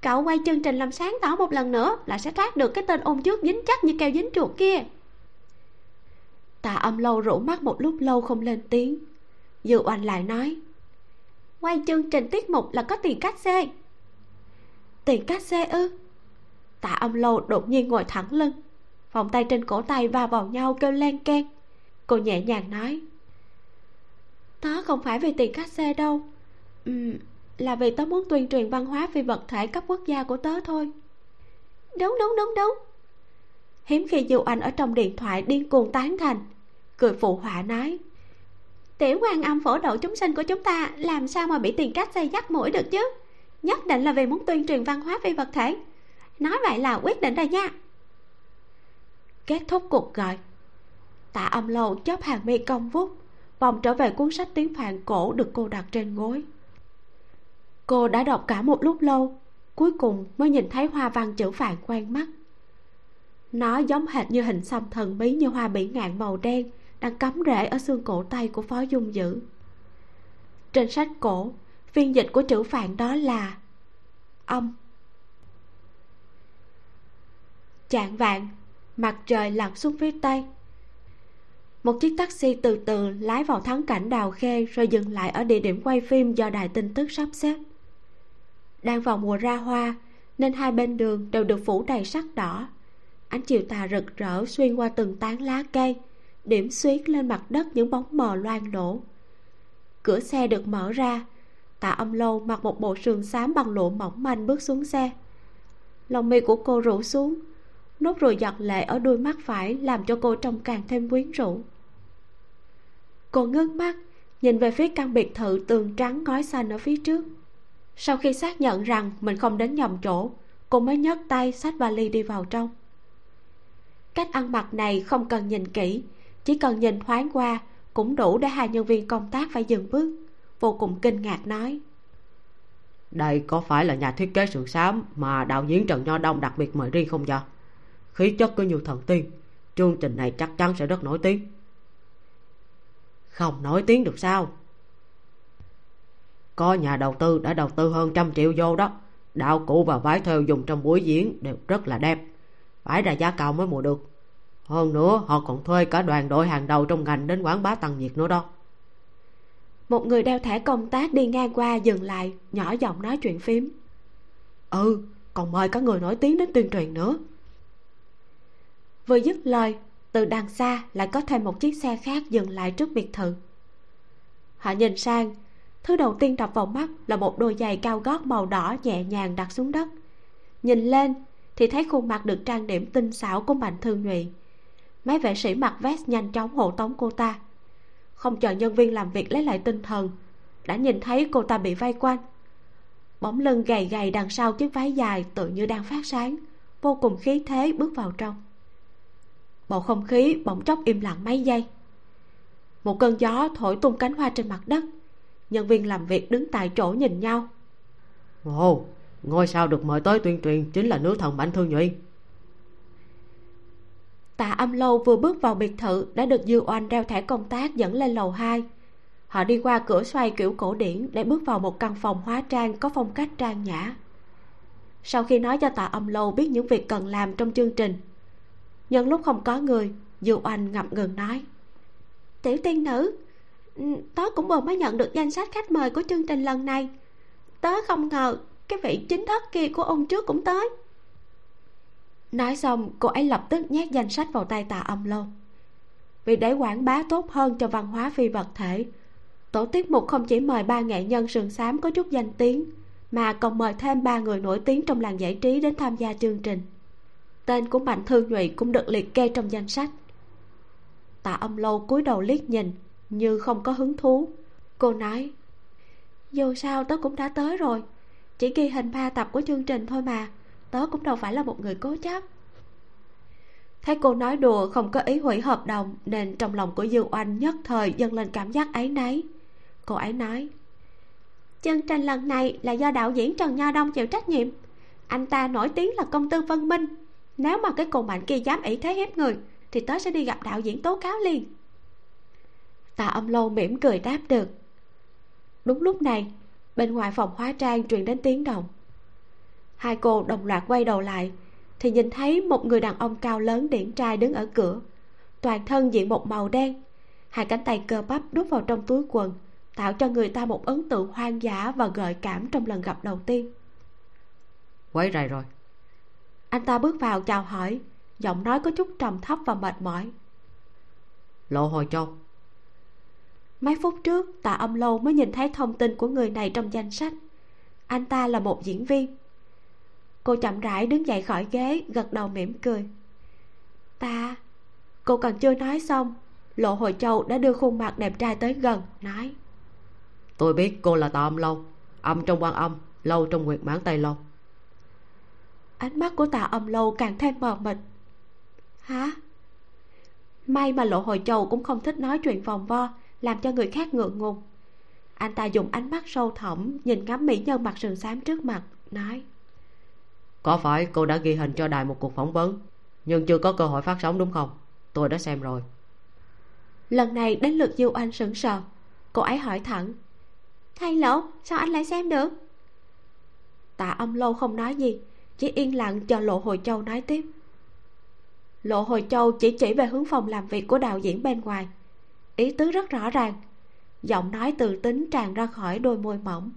Cậu quay chương trình làm sáng tỏ một lần nữa là sẽ thoát được cái tên ôm trước dính chắc như keo dính chuột kia. Tạ âm lâu rủ mắt một lúc lâu không lên tiếng. Dư oanh lại nói, quay chương trình tiết mục là có tiền cách xê tiền cát xe ư? Tạ âm lâu đột nhiên ngồi thẳng lưng vòng tay trên cổ tay va vào nhau kêu len keng. Cô nhẹ nhàng nói tớ không phải vì tiền cát xe đâu. Ừ, là vì tớ muốn tuyên truyền văn hóa phi vật thể cấp quốc gia của tớ thôi. Đúng đúng đúng đúng. Hiếm khi diệu anh ở trong điện thoại điên cuồng tán thành cười phụ họa nói tiểu quan âm phổ độ chúng sinh của chúng ta làm sao mà bị tiền cát xe dắt mũi được chứ? Nhất định là vì muốn tuyên truyền văn hóa phi vật thể. Nói vậy là quyết định rồi nha. Kết thúc cuộc gọi, tạ âm lâu chớp hàng mi cong vút vòng trở về cuốn sách tiếng phạn cổ được cô đặt trên gối. Cô đã đọc cả một lúc lâu, cuối cùng mới nhìn thấy hoa văn chữ phạn quen mắt. Nó giống hệt như hình xăm thần bí như hoa bỉ ngạn màu đen đang cắm rễ ở xương cổ tay của phó dung dữ. Trên sách cổ phiên dịch của chữ phạn đó là ông. chạng vạn, mặt trời lặn xuống phía tây. Một chiếc taxi từ từ lái vào thắng cảnh đào khê rồi dừng lại ở địa điểm quay phim do đài tin tức sắp xếp. Đang vào mùa ra hoa, nên hai bên đường đều được phủ đầy sắc đỏ. Ánh chiều tà rực rỡ xuyên qua từng tán lá cây, điểm xuyết lên mặt đất những bóng mờ loang lổ. Cửa xe được mở ra tạ âm lâu mặc một bộ sườn xám bằng lụa mỏng manh bước xuống xe. Lòng mi của cô rủ xuống, nốt ruồi giật lệ ở đôi mắt phải làm cho cô trông càng thêm quyến rũ. Cô ngước mắt, nhìn về phía căn biệt thự tường trắng ngói xanh ở phía trước. Sau khi xác nhận rằng mình không đến nhầm chỗ, cô mới nhấc tay xách vali đi vào trong. Cách ăn mặc này không cần nhìn kỹ, chỉ cần nhìn thoáng qua cũng đủ để hai nhân viên công tác phải dừng bước vô cùng kinh ngạc nói. Đây có phải là nhà thiết kế sườn xám mà đạo diễn trần nho đông đặc biệt mời riêng không vậy? Khí chất có nhiều thần tiên, chương trình này chắc chắn sẽ rất nổi tiếng. Không nổi tiếng được sao? Có nhà đầu tư đã đầu tư hơn trăm triệu vô đó. Đạo cụ và vải thêu dùng trong buổi diễn đều rất là đẹp. Phải ra giá cao mới mua được. Hơn nữa, họ còn thuê cả đoàn đội hàng đầu trong ngành đến quảng bá tăng nhiệt nữa đó một người đeo thẻ công tác đi ngang qua dừng lại, nhỏ giọng nói chuyện phím. Ừ còn mời các người nổi tiếng đến tuyên truyền nữa. Vừa dứt lời, từ đằng xa lại có thêm một chiếc xe khác dừng lại trước biệt thự. Họ nhìn sang, thứ đầu tiên đập vào mắt là một đôi giày cao gót màu đỏ nhẹ nhàng đặt xuống đất. Nhìn lên thì thấy khuôn mặt được trang điểm tinh xảo của mạnh thương nhụy. Mấy vệ sĩ mặc vest nhanh chóng hộ tống cô ta không chờ nhân viên làm việc lấy lại tinh thần. Đã nhìn thấy cô ta bị vây quanh. Bóng lưng gầy gầy đằng sau chiếc váy dài tự như đang phát sáng, vô cùng khí thế bước vào trong. Bầu không khí bỗng chốc im lặng mấy giây. Một cơn gió thổi tung cánh hoa trên mặt đất. Nhân viên làm việc đứng tại chỗ nhìn nhau. Ồ ngôi sao được mời tới tuyên truyền chính là nữ thần mạnh thương nhụy tạ âm lâu vừa bước vào biệt thự đã được dư oanh đeo thẻ công tác dẫn lên lầu 2 họ đi qua cửa xoay kiểu cổ điển để bước vào một căn phòng hóa trang có phong cách trang nhã. Sau khi nói cho tạ âm lâu biết những việc cần làm trong chương trình, nhân lúc không có người, dư oanh ngập ngừng nói, tiểu tiên nữ ừ, tớ cũng vừa mới nhận được danh sách khách mời của chương trình lần này. Tớ không ngờ cái vị chính thất kia của ông trước cũng tới nói xong, cô ấy lập tức nhét danh sách vào tay tạ âm lâu. Vì để quảng bá tốt hơn cho văn hóa phi vật thể, tổ tiết mục không chỉ mời ba nghệ nhân sườn xám có chút danh tiếng, mà còn mời thêm ba người nổi tiếng trong làng giải trí đến tham gia chương trình. Tên của mạnh thương nhụy cũng được liệt kê trong danh sách. Tạ âm lâu cúi đầu liếc nhìn, như không có hứng thú. Cô nói, dù sao tớ cũng đã tới rồi, chỉ ghi hình ba tập của chương trình thôi mà tớ cũng đâu phải là một người cố chấp. Thấy cô nói đùa, không có ý hủy hợp đồng, nên trong lòng của dương oanh nhất thời dâng lên cảm giác ấy nấy cô ấy nói chương trình lần này là do đạo diễn trần nho đông chịu trách nhiệm. Anh ta nổi tiếng là công tư văn minh. Nếu mà cái cô mạnh kia dám ý thế hiếp người, thì tớ sẽ đi gặp đạo diễn tố cáo liền. Tạ âm lâu mỉm cười đáp được. Đúng lúc này, bên ngoài phòng hóa trang truyền đến tiếng động hai cô đồng loạt quay đầu lại thì nhìn thấy một người đàn ông cao lớn điển trai đứng ở cửa. Toàn thân diện một màu đen hai cánh tay cơ bắp đút vào trong túi quần tạo cho người ta một ấn tượng hoang dã và gợi cảm trong lần gặp đầu tiên. Quấy rầy rồi. Anh ta bước vào chào hỏi giọng nói có chút trầm thấp và mệt mỏi. Lộ hồi châu. Mấy phút trước tạ âm lâu mới nhìn thấy thông tin của người này trong danh sách. Anh ta là một diễn viên cô chậm rãi đứng dậy khỏi ghế gật đầu mỉm cười. Ta cô còn chưa nói xong lộ hồi châu đã đưa khuôn mặt đẹp trai tới gần nói. Tôi biết cô là tạ âm lâu âm trong quan âm lâu trong nguyệt mãn tây lâu. Ánh mắt của tạ âm lâu càng thêm mờ mịt. Hả? May mà lộ hồi châu cũng không thích nói chuyện vòng vo làm cho người khác ngượng ngùng. Anh ta dùng ánh mắt sâu thẳm nhìn ngắm mỹ nhân mặt sườn xám trước mặt nói có phải cô đã ghi hình cho đài một cuộc phỏng vấn, nhưng chưa có cơ hội phát sóng đúng không? Tôi đã xem rồi. Lần này đến lượt diêu anh sững sờ. Cô ấy hỏi thẳng thay lỗ, sao anh lại xem được? Tạ âm lâu không nói gì, chỉ yên lặng chờ lộ hồi châu nói tiếp. Lộ hồi châu chỉ chỉ về hướng phòng làm việc của đạo diễn bên ngoài. Ý tứ rất rõ ràng, giọng nói từ tính tràn ra khỏi đôi môi mỏng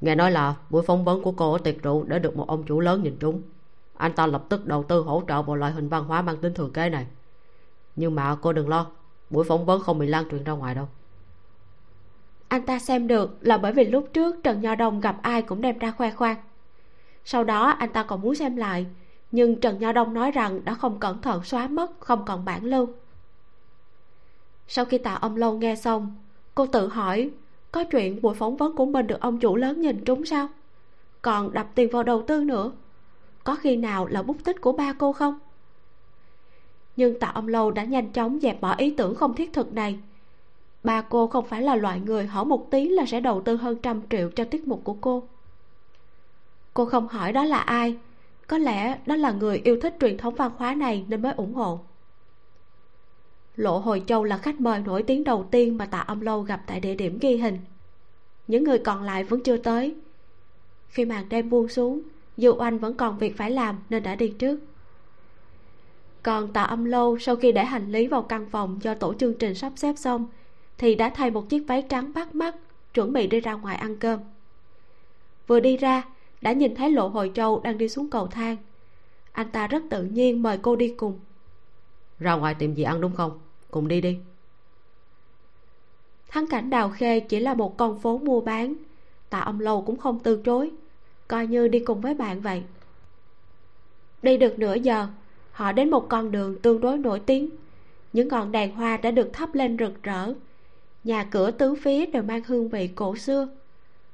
nghe nói là buổi phỏng vấn của cô ở tiệc rượu đã được một ông chủ lớn nhìn trúng. Anh ta lập tức đầu tư hỗ trợ vào loại hình văn hóa mang tính thừa kế này. Nhưng mà cô đừng lo, buổi phỏng vấn không bị lan truyền ra ngoài đâu. Anh ta xem được là bởi vì lúc trước trần nho đông gặp ai cũng đem ra khoe khoang. Sau đó anh ta còn muốn xem lại, nhưng trần nho đông nói rằng đã không cẩn thận xóa mất, không còn bản lưu. Sau khi tạ ông lâu nghe xong, cô tự hỏi có chuyện buổi phỏng vấn của mình được ông chủ lớn nhìn trúng sao? Còn đập tiền vào đầu tư nữa. Có khi nào là bút tích của ba cô không? Nhưng tạ ông lâu đã nhanh chóng dẹp bỏ ý tưởng không thiết thực này. Ba cô không phải là loại người hỏi một tí là sẽ đầu tư hơn trăm triệu cho tiết mục của cô. Cô không hỏi đó là ai. Có lẽ đó là người yêu thích truyền thống văn hóa này nên mới ủng hộ lộ hồi châu là khách mời nổi tiếng đầu tiên mà tạ âm lâu gặp tại địa điểm ghi hình. Những người còn lại vẫn chưa tới. Khi màn đêm buông xuống dù oanh vẫn còn việc phải làm nên đã đi trước. Còn tạ âm lâu sau khi để hành lý vào căn phòng do tổ chương trình sắp xếp xong, thì đã thay một chiếc váy trắng bắt mắt, chuẩn bị đi ra ngoài ăn cơm. Vừa đi ra, đã nhìn thấy lộ hồi châu đang đi xuống cầu thang. Anh ta rất tự nhiên mời cô đi cùng. Ra ngoài tìm gì ăn đúng không? Cùng đi đi. Thắng cảnh đào khê chỉ là một con phố mua bán. Tạ ông lâu cũng không từ chối. Coi như đi cùng với bạn vậy. Đi được nửa giờ, họ đến một con đường tương đối nổi tiếng. Những ngọn đèn hoa đã được thắp lên rực rỡ. Nhà cửa tứ phía đều mang hương vị cổ xưa.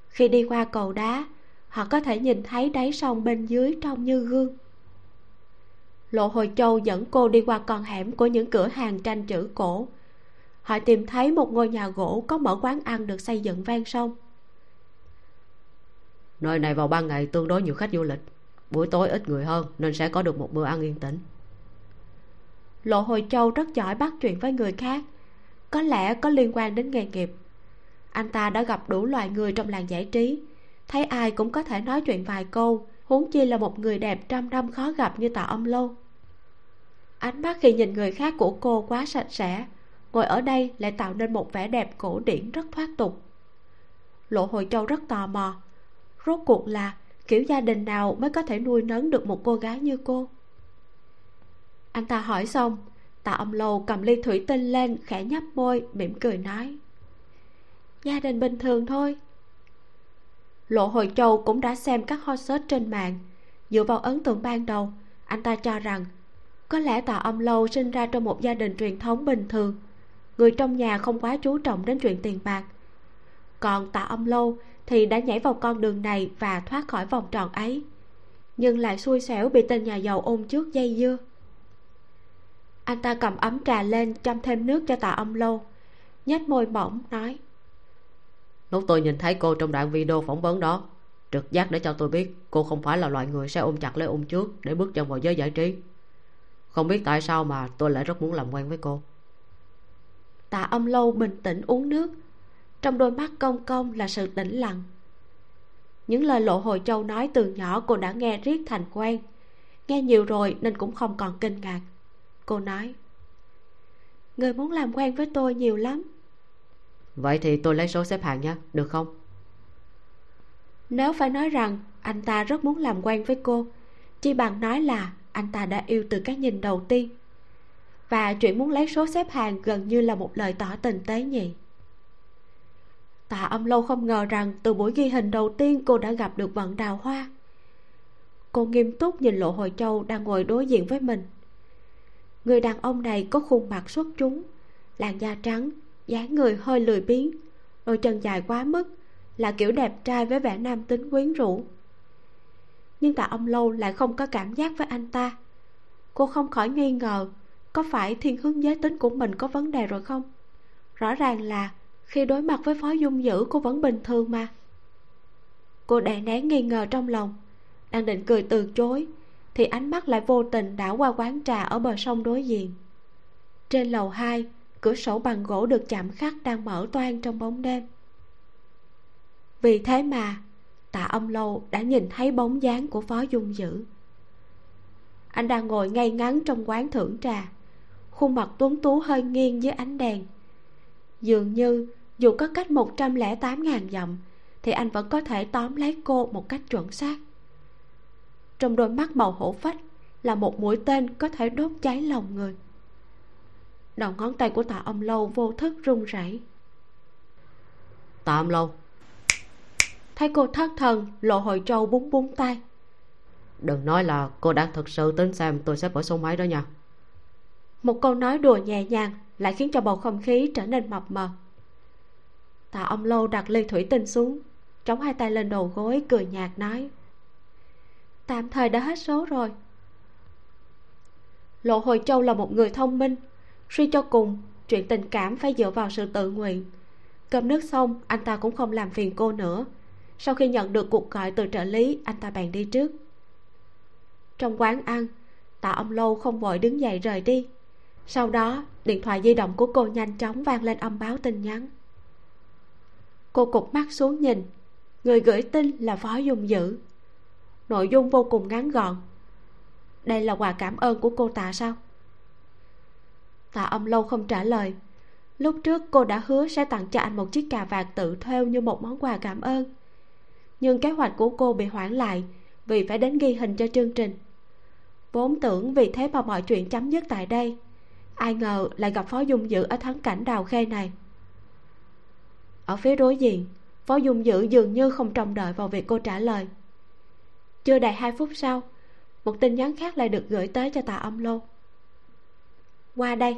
Khi đi qua cầu đá, họ có thể nhìn thấy đáy sông bên dưới trông như gương lộ hồi châu dẫn cô đi qua con hẻm của những cửa hàng tranh chữ cổ. Họ tìm thấy một ngôi nhà gỗ có mở quán ăn được xây dựng ven sông. Nơi này vào ban ngày tương đối nhiều khách du lịch. Buổi tối ít người hơn nên sẽ có được một bữa ăn yên tĩnh. Lộ hồi châu rất giỏi bắt chuyện với người khác. Có lẽ có liên quan đến nghề nghiệp. Anh ta đã gặp đủ loại người trong làng giải trí. Thấy ai cũng có thể nói chuyện vài câu huống chi là một người đẹp trăm năm khó gặp như tạ âm lâu ánh mắt khi nhìn người khác của cô quá sạch sẽ, ngồi ở đây lại tạo nên một vẻ đẹp cổ điển rất thoát tục. Lộ hồi châu rất tò mò, rốt cuộc là kiểu gia đình nào mới có thể nuôi nấng được một cô gái như cô? Anh ta hỏi xong, tạ âm lâu cầm ly thủy tinh lên, khẽ nhấp môi, mỉm cười nói, gia đình bình thường thôi. Lộ hồi châu cũng đã xem các hot search trên mạng. Dựa vào ấn tượng ban đầu, anh ta cho rằng có lẽ tạ âm lâu sinh ra trong một gia đình truyền thống bình thường. Người trong nhà không quá chú trọng đến chuyện tiền bạc. Còn tạ âm lâu thì đã nhảy vào con đường này và thoát khỏi vòng tròn ấy, nhưng lại xui xẻo bị tên nhà giàu ôm trước dây dưa. Anh ta cầm ấm trà lên chăm thêm nước cho tạ âm lâu, nhếch môi mỏng nói, lúc tôi nhìn thấy cô trong đoạn video phỏng vấn đó, trực giác để cho tôi biết cô không phải là loại người sẽ ôm chặt lấy ôm trước để bước chân vào giới giải trí không biết tại sao mà tôi lại rất muốn làm quen với cô. Tạ âm lâu bình tĩnh uống nước. Trong đôi mắt công công là sự tĩnh lặng. Những lời lộ hồi châu nói từ nhỏ cô đã nghe riết thành quen. Nghe nhiều rồi nên cũng không còn kinh ngạc. Cô nói người muốn làm quen với tôi nhiều lắm. Vậy thì tôi lấy số xếp hạng nhé được không? Nếu phải nói rằng anh ta rất muốn làm quen với cô chi bằng nói là anh ta đã yêu từ cái nhìn đầu tiên. Và chuyện muốn lấy số xếp hàng gần như là một lời tỏ tình tế nhị. Tạ âm lâu không ngờ rằng từ buổi ghi hình đầu tiên cô đã gặp được vận đào hoa. Cô nghiêm túc nhìn lộ hồi châu đang ngồi đối diện với mình. Người đàn ông này có khuôn mặt xuất chúng, làn da trắng, dáng người hơi lười biếng, đôi chân dài quá mức, là kiểu đẹp trai với vẻ nam tính quyến rũ nhưng tạ ông lâu lại không có cảm giác với anh ta. Cô không khỏi nghi ngờ, có phải thiên hướng giới tính của mình có vấn đề rồi không? Rõ ràng là khi đối mặt với phó dung dữ, cô vẫn bình thường mà. Cô đè nén nghi ngờ trong lòng, đang định cười từ chối, thì ánh mắt lại vô tình đảo qua quán trà ở bờ sông đối diện. Trên lầu hai, cửa sổ bằng gỗ được chạm khắc đang mở toang trong bóng đêm. Vì thế mà tạ ông lâu đã nhìn thấy bóng dáng của phó dung dữ. Anh đang ngồi ngay ngắn trong quán thưởng trà. Khuôn mặt tuấn tú hơi nghiêng dưới ánh đèn. Dường như, dù có cách một trăm lẻ tám ngàn dặm, thì anh vẫn có thể tóm lấy cô một cách chuẩn xác. Trong đôi mắt màu hổ phách là một mũi tên có thể đốt cháy lòng người. Đầu ngón tay của tạ ông lâu vô thức run rẩy. Tạ ông lâu thấy cô thất thần lộ hồi trâu búng búng tay. Đừng nói là cô đang thực sự tính xem tôi sẽ bỏ số máy đó nha. Một câu nói đùa nhẹ nhàng lại khiến cho bầu không khí trở nên mập mờ. Tạ ông lâu đặt ly thủy tinh xuống chống hai tay lên đầu gối cười nhạt nói tạm thời đã hết số rồi. Lộ hồi châu là một người thông minh suy cho cùng chuyện tình cảm phải dựa vào sự tự nguyện. Cơm nước xong anh ta cũng không làm phiền cô nữa sau khi nhận được cuộc gọi từ trợ lý, anh ta bèn đi trước. Trong quán ăn, tạ ông lâu không vội đứng dậy rời đi. Sau đó, điện thoại di động của cô nhanh chóng vang lên âm báo tin nhắn. Cô cụp mắt xuống nhìn, người gửi tin là phó dung dữ. Nội dung vô cùng ngắn gọn. Đây là quà cảm ơn của cô tạ sao? Tạ ông lâu không trả lời. Lúc trước cô đã hứa sẽ tặng cho anh một chiếc cà vạt tự thêu như một món quà cảm ơn nhưng kế hoạch của cô bị hoãn lại vì phải đến ghi hình cho chương trình. Vốn tưởng vì thế mà mọi chuyện chấm dứt tại đây. Ai ngờ lại gặp phó dung dữ ở thắng cảnh đào khê này. Ở phía đối diện, phó dung dữ dường như không trông đợi vào việc cô trả lời. Chưa đầy hai phút sau, một tin nhắn khác lại được gửi tới cho tạ âm lâu. Qua đây.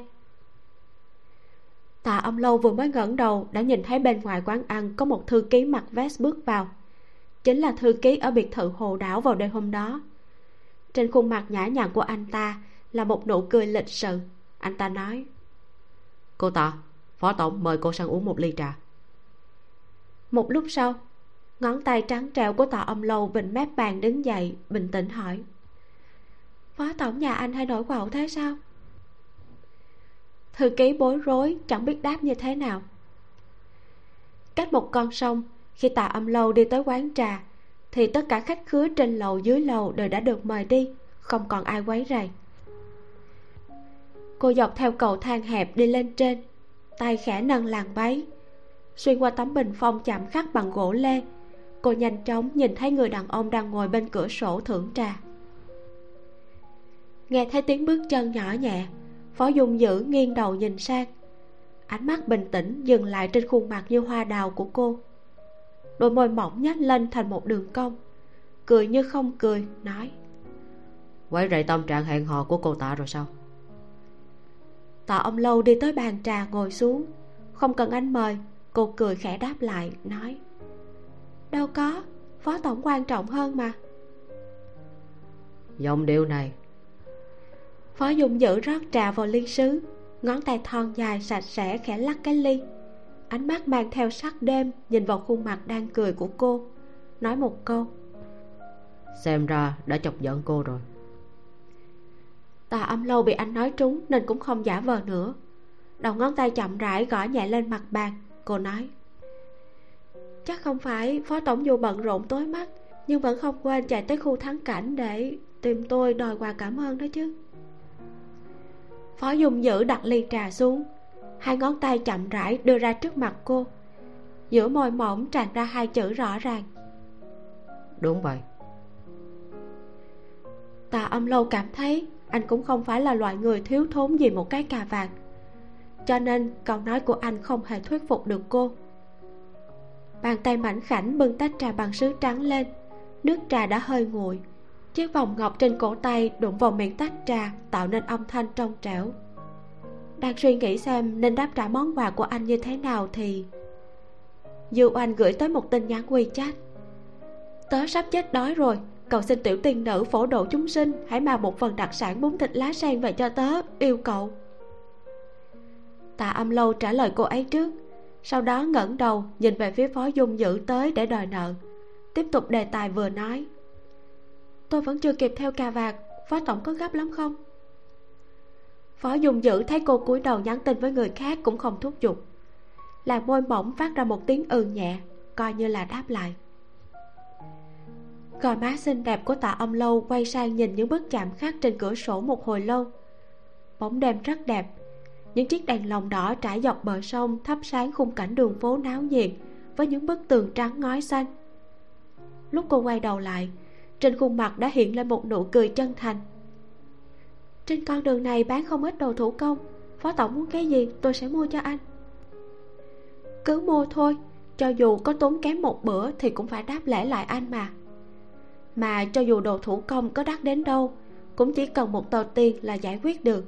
Tạ âm lâu vừa mới ngẩng đầu đã nhìn thấy bên ngoài quán ăn có một thư ký mặc vest bước vào chính là thư ký ở biệt thự hồ đảo vào đêm hôm đó. Trên khuôn mặt nhã nhặn của anh ta là một nụ cười lịch sự. Anh ta nói cô tạ phó tổng mời cô sang uống một ly trà. Một lúc sau ngón tay trắng trẻo của tạ âm lâu vịnh mép bàn đứng dậy bình tĩnh hỏi phó tổng nhà anh hay nổi quạo thế sao? Thư ký bối rối chẳng biết đáp như thế nào. Cách một con sông khi tạ âm lâu đi tới quán trà, thì tất cả khách khứa trên lầu dưới lầu đều đã được mời đi, không còn ai quấy rầy. Cô dọc theo cầu thang hẹp đi lên trên, tay khẽ nâng làn váy, xuyên qua tấm bình phong chạm khắc bằng gỗ lê. Cô nhanh chóng nhìn thấy người đàn ông đang ngồi bên cửa sổ thưởng trà. Nghe thấy tiếng bước chân nhỏ nhẹ, phó dung dữ nghiêng đầu nhìn sang. Ánh mắt bình tĩnh dừng lại trên khuôn mặt như hoa đào của cô đôi môi mỏng nhếch lên thành một đường cong. Cười như không cười nói. Quấy rầy tâm trạng hẹn hò của cô tạ rồi sao? Tạ ông lâu đi tới bàn trà ngồi xuống. Không cần anh mời cô cười khẽ đáp lại nói. Đâu có phó tổng quan trọng hơn mà. Giọng điệu này. Phó dung dữ rót trà vào ly sứ ngón tay thon dài sạch sẽ khẽ lắc cái ly ánh mắt mang theo sắc đêm nhìn vào khuôn mặt đang cười của cô nói một câu. Xem ra đã chọc giận cô rồi. Tà âm lâu bị anh nói trúng nên cũng không giả vờ nữa. Đầu ngón tay chậm rãi gõ nhẹ lên mặt bàn cô nói. Chắc không phải phó tổng dù bận rộn tối mắt nhưng vẫn không quên chạy tới khu thắng cảnh để tìm tôi đòi quà cảm ơn đó chứ. Phó dung dữ đặt ly trà xuống hai ngón tay chậm rãi đưa ra trước mặt cô. Giữa môi mỏng tràn ra hai chữ rõ ràng. Đúng vậy. Tà âm lâu cảm thấy anh cũng không phải là loại người thiếu thốn gì một cái cà vạt. Cho nên câu nói của anh không hề thuyết phục được cô. Bàn tay mảnh khảnh bưng tách trà bằng sứ trắng lên. Nước trà đã hơi nguội. Chiếc vòng ngọc trên cổ tay đụng vào miệng tách trà tạo nên âm thanh trong trẻo đang suy nghĩ xem nên đáp trả món quà của anh như thế nào thì dư anh gửi tới một tin nhắn wechat. Tớ sắp chết đói rồi, cầu xin tiểu tiên nữ phổ độ chúng sinh, hãy mang một phần đặc sản bún thịt lá sen về cho tớ, yêu cậu tạ âm lâu trả lời cô ấy trước, sau đó ngẩng đầu nhìn về phía phó dung dữ tới để đòi nợ. Tiếp tục đề tài vừa nói. Tôi vẫn chưa kịp theo cà vạt, phó tổng có gấp lắm không? Phó dung dữ thấy cô cúi đầu nhắn tin với người khác cũng không thúc giục. Làn môi mỏng phát ra một tiếng ừ nhẹ, coi như là đáp lại. Gò má xinh đẹp của tạ âm lâu quay sang nhìn những bức chạm khắc trên cửa sổ một hồi lâu. Bóng đêm rất đẹp. Những chiếc đèn lồng đỏ trải dọc bờ sông thắp sáng khung cảnh đường phố náo nhiệt với những bức tường trắng ngói xanh. Lúc cô quay đầu lại, trên khuôn mặt đã hiện lên một nụ cười chân thành trên con đường này bán không ít đồ thủ công. Phó tổng muốn cái gì, tôi sẽ mua cho anh. Cứ mua thôi, cho dù có tốn kém một bữa thì cũng phải đáp lễ lại anh mà. Mà cho dù đồ thủ công có đắt đến đâu, cũng chỉ cần một tờ tiền là giải quyết được.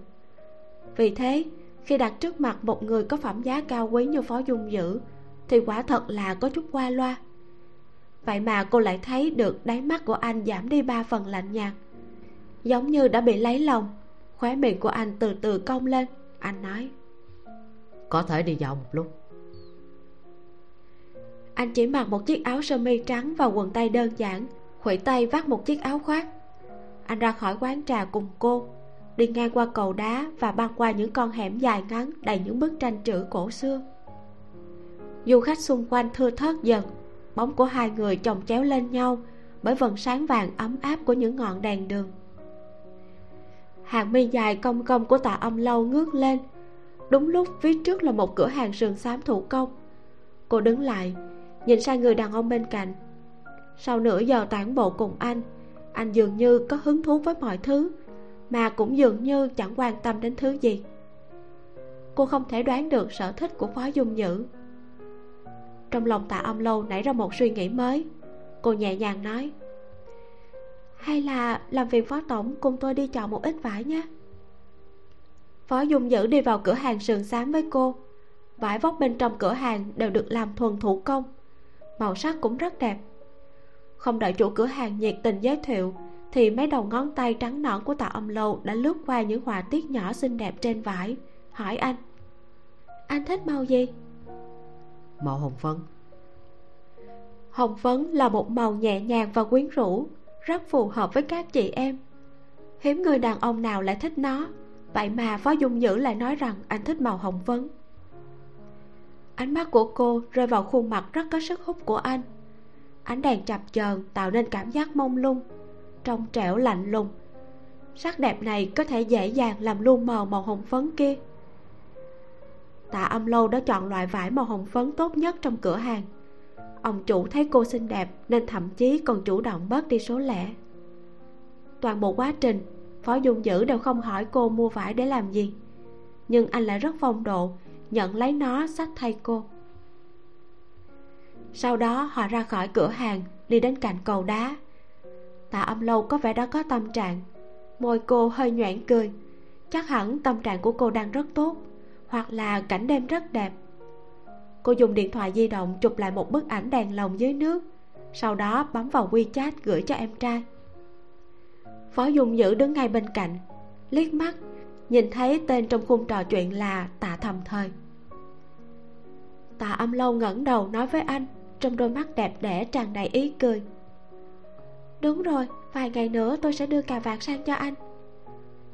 Vì thế, khi đặt trước mặt một người có phẩm giá cao quý như phó dung dữ, thì quả thật là có chút qua loa. Vậy mà cô lại thấy được đáy mắt của anh giảm đi ba phần lạnh nhạt, giống như đã bị lấy lòng khóe miệng của anh từ từ cong lên. Anh nói có thể đi dạo một lúc. Anh chỉ mặc một chiếc áo sơ mi trắng và quần tây đơn giản khuỷu tay vắt một chiếc áo khoác. Anh ra khỏi quán trà cùng cô đi ngang qua cầu đá và băng qua những con hẻm dài ngắn đầy những bức tranh chữ cổ xưa. Du khách xung quanh thưa thớt dần bóng của hai người chồng chéo lên nhau bởi vầng sáng vàng ấm áp của những ngọn đèn đường hàng mi dài cong cong của tạ âm lâu ngước lên. Đúng lúc phía trước là một cửa hàng sườn xám thủ công. Cô đứng lại, nhìn sang người đàn ông bên cạnh. Sau nửa giờ tản bộ cùng anh anh dường như có hứng thú với mọi thứ, mà cũng dường như chẳng quan tâm đến thứ gì. Cô không thể đoán được sở thích của phó dung nhữ. Trong lòng tạ âm lâu nảy ra một suy nghĩ mới. Cô nhẹ nhàng nói hay là làm phiền phó tổng cùng tôi đi chọn một ít vải nhé. Phó dung dữ đi vào cửa hàng sườn xám với cô. Vải vóc bên trong cửa hàng đều được làm thuần thủ công. Màu sắc cũng rất đẹp. Không đợi chủ cửa hàng nhiệt tình giới thiệu thì mấy đầu ngón tay trắng nõn của tạ âm lâu đã lướt qua những họa tiết nhỏ xinh đẹp trên vải hỏi anh. Anh thích màu gì? Màu hồng phấn. Hồng phấn là một màu nhẹ nhàng và quyến rũ rất phù hợp với các chị em. Hiếm người đàn ông nào lại thích nó. Vậy mà phó dung dữ lại nói rằng anh thích màu hồng phấn. Ánh mắt của cô rơi vào khuôn mặt rất có sức hút của anh. Ánh đèn chập chờn tạo nên cảm giác mông lung, trong trẻo lạnh lùng. Sắc đẹp này có thể dễ dàng làm lu mờ màu hồng phấn kia. Tạ âm lâu đã chọn loại vải màu hồng phấn tốt nhất trong cửa hàng ông chủ thấy cô xinh đẹp nên thậm chí còn chủ động bớt đi số lẻ. Toàn bộ quá trình, phó dung dữ đều không hỏi cô mua vải để làm gì. Nhưng anh lại rất phong độ, nhận lấy nó sách thay cô. Sau đó họ ra khỏi cửa hàng, đi đến cạnh cầu đá. Tạ âm lâu có vẻ đã có tâm trạng. Môi cô hơi nhoẻn cười. Chắc hẳn tâm trạng của cô đang rất tốt, hoặc là cảnh đêm rất đẹp cô dùng điện thoại di động chụp lại một bức ảnh đèn lồng dưới nước. Sau đó bấm vào wechat gửi cho em trai. Phó dung dữ đứng ngay bên cạnh, liếc mắt, nhìn thấy tên trong khung trò chuyện là tạ thầm thời. Tạ âm lâu ngẩng đầu nói với anh, trong đôi mắt đẹp đẽ tràn đầy ý cười. Đúng rồi, vài ngày nữa tôi sẽ đưa cà vạt sang cho anh.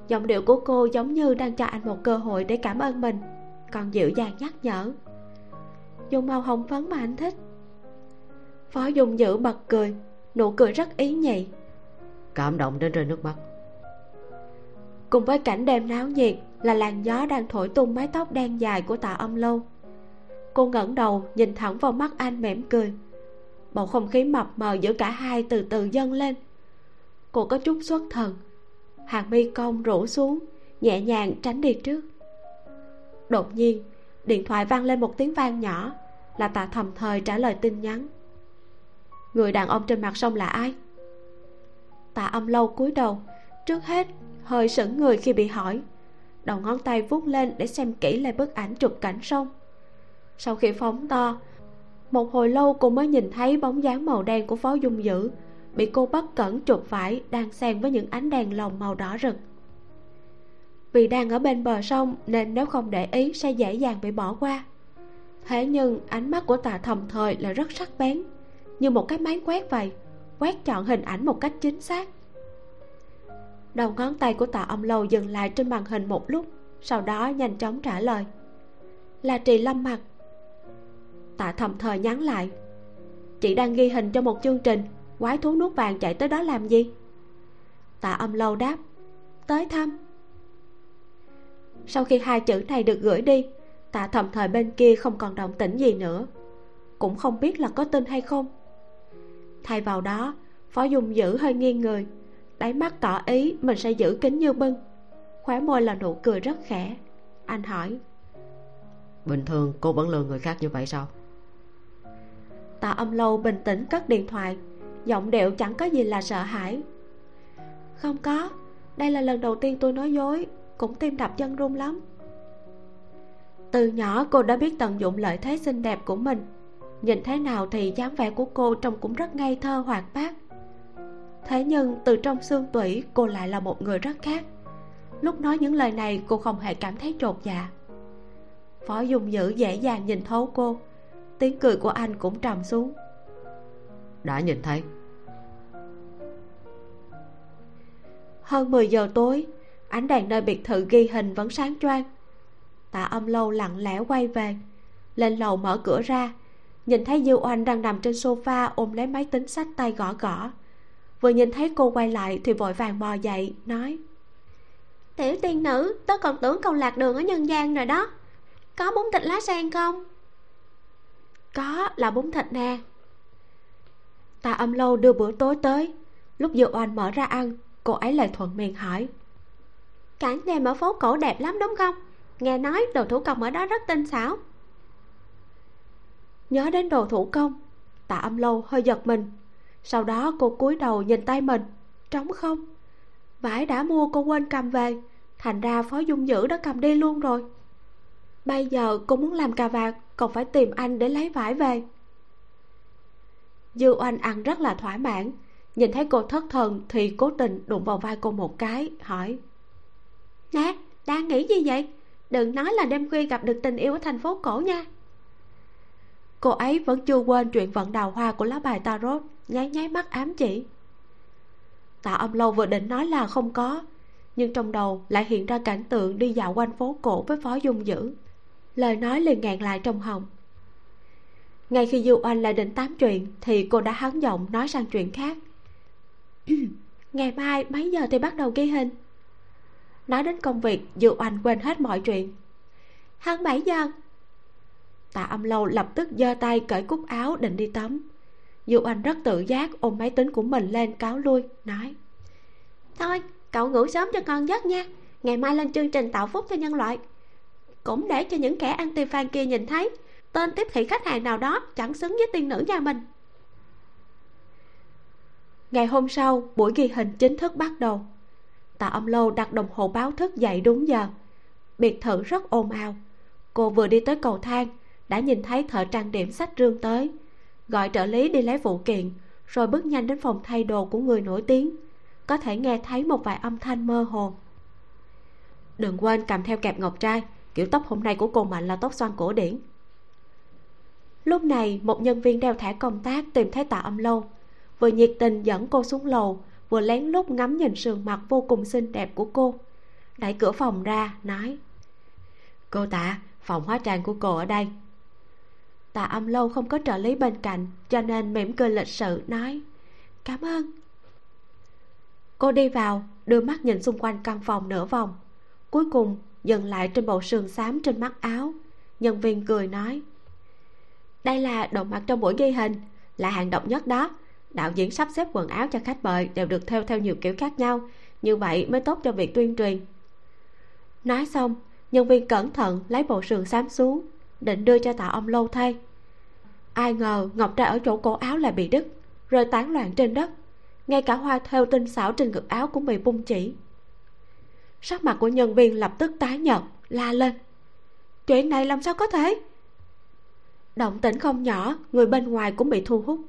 Giọng điệu của cô giống như đang cho anh một cơ hội để cảm ơn mình, còn dịu dàng nhắc nhở dùng màu hồng phấn mà anh thích. Phó dùng dữ bật cười nụ cười rất ý nhị. Cảm động đến rơi nước mắt. Cùng với cảnh đêm náo nhiệt là làn gió đang thổi tung mái tóc đen dài của tạ âm lâu. Cô ngẩng đầu nhìn thẳng vào mắt anh mỉm cười. Bầu không khí mập mờ giữa cả hai từ từ dâng lên. Cô có chút xuất thần. Hàng mi cong rũ xuống nhẹ nhàng tránh đi trước. Đột nhiên điện thoại vang lên một tiếng vang nhỏ là tạ thầm thời trả lời tin nhắn. Người đàn ông trên mặt sông là ai? Tạ âm lâu cúi đầu, trước hết hơi sững người khi bị hỏi. Đầu ngón tay vuốt lên để xem kỹ lại bức ảnh chụp cảnh sông. Sau khi phóng to, một hồi lâu cô mới nhìn thấy bóng dáng màu đen của phó dung dữ bị cô bất cẩn chụp phải đang xen với những ánh đèn lồng màu đỏ rực. Vì đang ở bên bờ sông nên nếu không để ý sẽ dễ dàng bị bỏ qua thế nhưng, ánh mắt của tạ thầm thời là rất sắc bén, như một cái máy quét vậy, quét chọn hình ảnh một cách chính xác. Đầu ngón tay của tạ âm lâu dừng lại trên màn hình một lúc, sau đó nhanh chóng trả lời. Là trì lâm mặt tạ thầm thời nhắn lại. Chị đang ghi hình cho một chương trình, quái thú nuốt vàng chạy tới đó làm gì? Tạ âm lâu đáp. Tới thăm. Sau khi hai chữ này được gửi đi tạ thầm thời bên kia không còn động tĩnh gì nữa. Cũng không biết là có tin hay không. Thay vào đó phó dung dữ hơi nghiêng người đáy mắt tỏ ý mình sẽ giữ kính như bưng. Khóe môi là nụ cười rất khẽ. Anh hỏi. Bình thường cô vẫn lừa người khác như vậy sao? Tạ âm lâu bình tĩnh cất điện thoại giọng điệu chẳng có gì là sợ hãi. Không có đây là lần đầu tiên tôi nói dối cũng tim đập chân run lắm từ nhỏ cô đã biết tận dụng lợi thế xinh đẹp của mình. Nhìn thế nào thì dáng vẻ của cô trông cũng rất ngây thơ hoạt bát. Thế nhưng từ trong xương tủy cô lại là một người rất khác. Lúc nói những lời này cô không hề cảm thấy trột dạ. Phó dung dữ dễ dàng nhìn thấu cô. Tiếng cười của anh cũng trầm xuống. Đã nhìn thấy. Hơn 10 giờ tối ánh đèn nơi biệt thự ghi hình vẫn sáng choang tạ âm lâu lặng lẽ quay về. Lên lầu mở cửa ra nhìn thấy dư oanh đang nằm trên sofa ôm lấy máy tính sách tay gõ gõ. Vừa nhìn thấy cô quay lại thì vội vàng bò dậy nói tiểu tiên nữ tớ còn tưởng cậu lạc đường ở nhân gian rồi đó. Có bún thịt lá sen không? Có là bún thịt nè. Tạ âm lâu đưa bữa tối tới. Lúc dư oanh mở ra ăn cô ấy lại thuận miệng hỏi cảnh đêm ở phố cổ đẹp lắm đúng không nghe nói đồ thủ công ở đó rất tinh xảo. Nhớ đến đồ thủ công, tạ âm lâu hơi giật mình. Sau đó cô cúi đầu nhìn tay mình, trống không. Vải đã mua cô quên cầm về, thành ra phó dung dữ đã cầm đi luôn rồi. Bây giờ cô muốn làm cà vạt, còn phải tìm anh để lấy vải về. Dư oanh ăn rất là thỏa mãn, nhìn thấy cô thất thần thì cố tình đụng vào vai cô một cái, hỏi, nè, đang nghĩ gì vậy? Đừng nói là đêm khuya gặp được tình yêu ở thành phố cổ nha. Cô ấy vẫn chưa quên chuyện vận đào hoa của lá bài tarot, nháy nháy mắt ám chỉ. Tạ âm lâu vừa định nói là không có, nhưng trong đầu lại hiện ra cảnh tượng đi dạo quanh phố cổ với phó dung dữ. Lời nói liền ngẹn lại trong họng. Ngay khi du oanh lại định tám chuyện, thì cô đã hắn giọng nói sang chuyện khác. <clears throat> Ngày mai mấy giờ thì bắt đầu ghi hình? Nói đến công việc, dư oanh quên hết mọi chuyện. Hơn bảy giờ. Tạ âm lâu lập tức giơ tay cởi cúc áo định đi tắm. Dư oanh rất tự giác ôm máy tính của mình lên cáo lui, nói, thôi, cậu ngủ sớm cho con giấc nha. Ngày mai lên chương trình tạo phúc cho nhân loại. Cũng để cho những kẻ anti fan kia nhìn thấy. Tên tiếp thị khách hàng nào đó chẳng xứng với tiên nữ nhà mình. Ngày hôm sau, buổi ghi hình chính thức bắt đầu tạ âm lâu đặt đồng hồ báo thức dậy đúng giờ. Biệt thự rất ồn ào. Cô vừa đi tới cầu thang, đã nhìn thấy thợ trang điểm sách rương tới. Gọi trợ lý đi lấy vụ kiện, rồi bước nhanh đến phòng thay đồ của người nổi tiếng. Có thể nghe thấy một vài âm thanh mơ hồ. Đừng quên cầm theo kẹp ngọc trai, kiểu tóc hôm nay của cô mạnh là tóc xoăn cổ điển. Lúc này, một nhân viên đeo thẻ công tác tìm thấy tạ âm lâu vừa nhiệt tình dẫn cô xuống lầu vừa lén lút ngắm nhìn sườn mặt vô cùng xinh đẹp của cô. Đẩy cửa phòng ra, nói, cô tạ, phòng hóa trang của cô ở đây. Tạ âm lâu không có trợ lý bên cạnh, cho nên mỉm cười lịch sự, nói, cảm ơn. Cô đi vào, đưa mắt nhìn xung quanh căn phòng nửa vòng. Cuối cùng, dừng lại trên bộ sườn xám trên mắt áo. Nhân viên cười nói, đây là đồ mặc trong buổi ghi hình, là hàng độc nhất đó đạo diễn sắp xếp quần áo cho khách mời đều được theo theo nhiều kiểu khác nhau, như vậy mới tốt cho việc tuyên truyền. Nói xong, nhân viên cẩn thận lấy bộ sườn xám xuống, định đưa cho tạ ông lâu thay. Ai ngờ ngọc trai ở chỗ cổ áo lại bị đứt, rơi tán loạn trên đất. Ngay cả hoa thêu tinh xảo trên ngực áo cũng bị bung chỉ. Sắc mặt của nhân viên lập tức tái nhợt, la lên. Chuyện này làm sao có thể? Động tĩnh không nhỏ, người bên ngoài cũng bị thu hút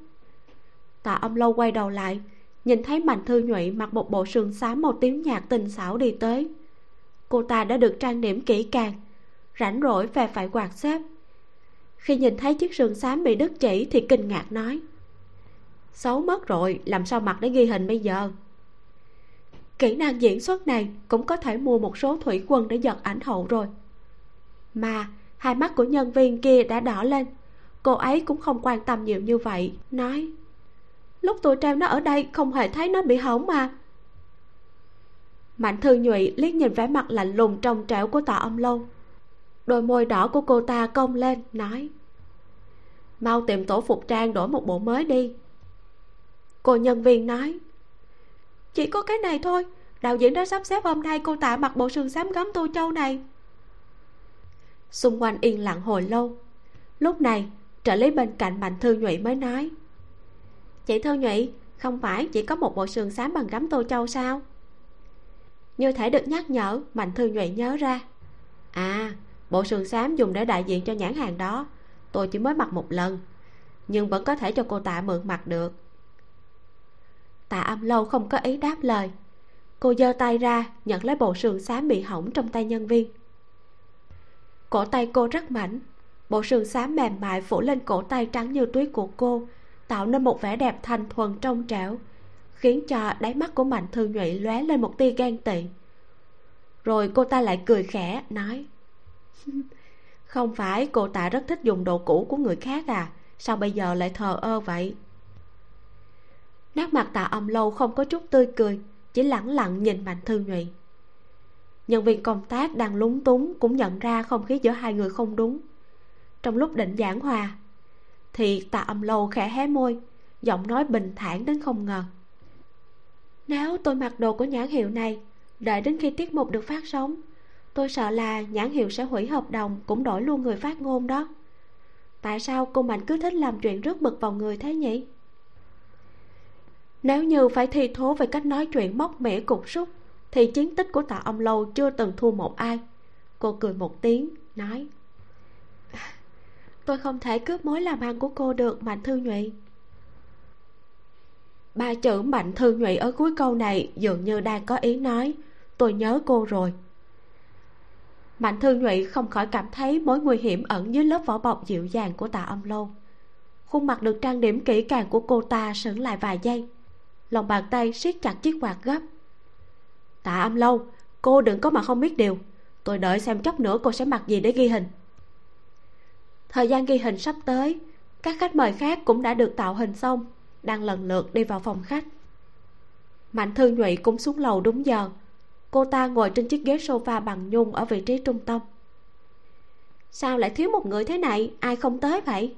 tạ âm lâu quay đầu lại, nhìn thấy mạnh thư nhụy mặc một bộ sườn xám màu tím nhạt tinh xảo đi tới. Cô ta đã được trang điểm kỹ càng, rảnh rỗi về phải quạt xếp. Khi nhìn thấy chiếc sườn xám bị đứt chỉ thì kinh ngạc nói, xấu mất rồi, làm sao mặc để ghi hình bây giờ? Kỹ năng diễn xuất này cũng có thể mua một số thủy quân để giật ảnh hậu rồi. Mà hai mắt của nhân viên kia đã đỏ lên, cô ấy cũng không quan tâm nhiều như vậy, nói lúc tôi treo nó ở đây, không hề thấy nó bị hỏng mà. Mạnh thư nhụy liếc nhìn vẻ mặt lạnh lùng trong trẻo của tạ âm lâu đôi môi đỏ của cô ta cong lên, nói, mau tìm tổ phục trang đổi một bộ mới đi. Cô nhân viên nói, chỉ có cái này thôi, đạo diễn đã sắp xếp hôm nay cô tạ mặc bộ sườn xám gấm tô châu này. Xung quanh yên lặng hồi lâu. Lúc này, trợ lý bên cạnh mạnh thư nhụy mới nói chị thư nhụy không phải chỉ có một bộ sườn xám bằng gấm tô châu sao? Như thể được nhắc nhở, mạnh thư nhụy nhớ ra. À bộ sườn xám dùng để đại diện cho nhãn hàng đó. Tôi chỉ mới mặc một lần, nhưng vẫn có thể cho cô tạ mượn mặc được. Tạ âm lâu không có ý đáp lời. Cô giơ tay ra, nhận lấy bộ sườn xám bị hỏng trong tay nhân viên. Cổ tay cô rất mảnh, bộ sườn xám mềm mại phủ lên cổ tay trắng như tuyết của cô tạo nên một vẻ đẹp thanh thuần trong trẻo, khiến cho đáy mắt của mạnh thư nhụy lóe lên một tia ghen tị. Rồi cô ta lại cười khẽ, nói, <laughs> không phải cô ta rất thích dùng đồ cũ của người khác à sao bây giờ lại thờ ơ vậy? Nét mặt tạ âm lâu không có chút tươi cười, chỉ lẳng lặng nhìn mạnh thư nhụy. Nhân viên công tác đang lúng túng cũng nhận ra không khí giữa hai người không đúng. Trong lúc định giảng hòa thì tạ âm lâu khẽ hé môi, giọng nói bình thản đến không ngờ nếu tôi mặc đồ của nhãn hiệu này, đợi đến khi tiết mục được phát sóng, tôi sợ là nhãn hiệu sẽ hủy hợp đồng cũng đổi luôn người phát ngôn đó. Tại sao cô mạnh cứ thích làm chuyện rước bực vào người thế nhỉ? Nếu như phải thi thố về cách nói chuyện móc mẻ cục súc, thì chiến tích của tạ ông lâu chưa từng thua một ai. Cô cười một tiếng, nói tôi không thể cướp mối làm ăn của cô được, mạnh thư nhụy ba chữ mạnh thư nhụy ở cuối câu này dường như đang có ý nói, tôi nhớ cô rồi. Mạnh thư nhụy không khỏi cảm thấy mối nguy hiểm ẩn dưới lớp vỏ bọc dịu dàng của tạ âm lâu khuôn mặt được trang điểm kỹ càng của cô ta sững lại vài giây. Lòng bàn tay siết chặt chiếc quạt gấp. Tạ âm lâu cô đừng có mà không biết điều. Tôi đợi xem chốc nữa cô sẽ mặc gì để ghi hình thời gian ghi hình sắp tới, các khách mời khác cũng đã được tạo hình xong, đang lần lượt đi vào phòng khách. Mạnh thư nhụy cũng xuống lầu đúng giờ. Cô ta ngồi trên chiếc ghế sofa bằng nhung ở vị trí trung tâm. Sao lại thiếu một người thế này? Ai không tới vậy?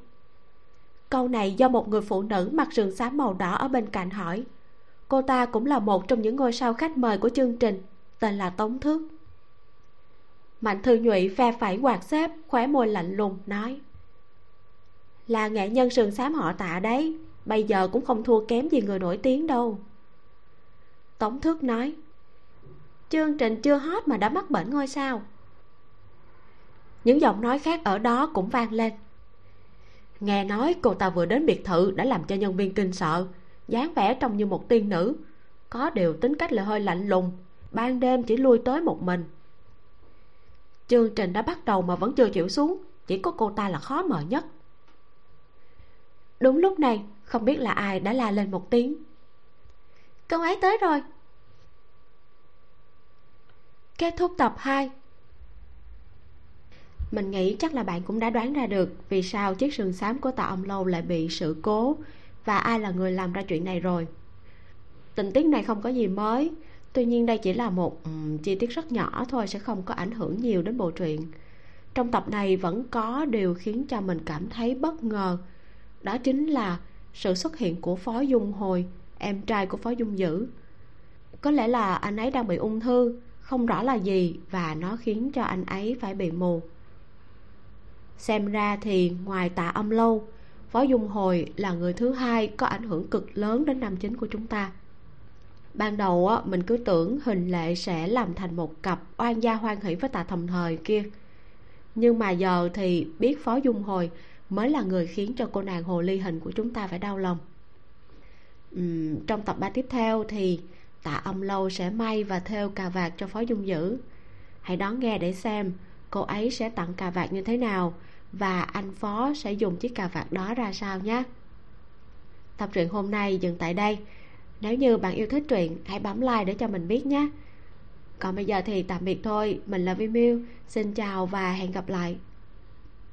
Câu này do một người phụ nữ mặc sườn xám màu đỏ ở bên cạnh hỏi. Cô ta cũng là một trong những ngôi sao khách mời của chương trình, tên là tống thước mạnh thư nhụy phe phải quạt xếp, khóe môi lạnh lùng, nói. Là nghệ nhân sườn xám họ tạ đấy, bây giờ cũng không thua kém gì người nổi tiếng đâu. Tống thước nói. Chương trình chưa hot mà đã mắc bệnh ngôi sao. Những giọng nói khác ở đó cũng vang lên. Nghe nói cô ta vừa đến biệt thự đã làm cho nhân viên kinh sợ, dáng vẻ trông như một tiên nữ. Có điều tính cách là hơi lạnh lùng, ban đêm chỉ lui tới một mình chương trình đã bắt đầu mà vẫn chưa chịu xuống, chỉ có cô ta là khó mở nhất. Đúng lúc này, không biết là ai đã la lên một tiếng. Cậu ấy tới rồi. Kết thúc tập 2 mình nghĩ chắc là bạn cũng đã đoán ra được vì sao chiếc sườn xám của tạ ông lâu lại bị sự cố và ai là người làm ra chuyện này rồi. Tình tiết này không có gì mới tuy nhiên đây chỉ là một um, chi tiết rất nhỏ thôi sẽ không có ảnh hưởng nhiều đến bộ truyện. Trong tập này vẫn có điều khiến cho mình cảm thấy bất ngờ đó chính là sự xuất hiện của phó dung hồi em trai của phó dung dữ. Có lẽ là anh ấy đang bị ung thư không rõ là gì và nó khiến cho anh ấy phải bị mù. Xem ra thì ngoài tạ âm lâu phó dung hồi là người thứ hai có ảnh hưởng cực lớn đến nam chính của chúng ta ban đầu á mình cứ tưởng hình lệ sẽ làm thành một cặp oan gia hoan hỷ với tạ thầm thời kia. Nhưng mà giờ thì biết phó dung hồi mới là người khiến cho cô nàng hồ ly hình của chúng ta phải đau lòng. Uhm, trong tập 3 tiếp theo thì tạ âm lâu sẽ may và thêu cà vạt cho phó dung dữ. Hãy đón nghe để xem cô ấy sẽ tặng cà vạt như thế nào và anh phó sẽ dùng chiếc cà vạt đó ra sao nhé. Tập truyện hôm nay dừng tại đây nếu như bạn yêu thích truyện, hãy bấm like để cho mình biết nhé. Còn bây giờ thì tạm biệt thôi. Mình là vi miu. Xin chào và hẹn gặp lại.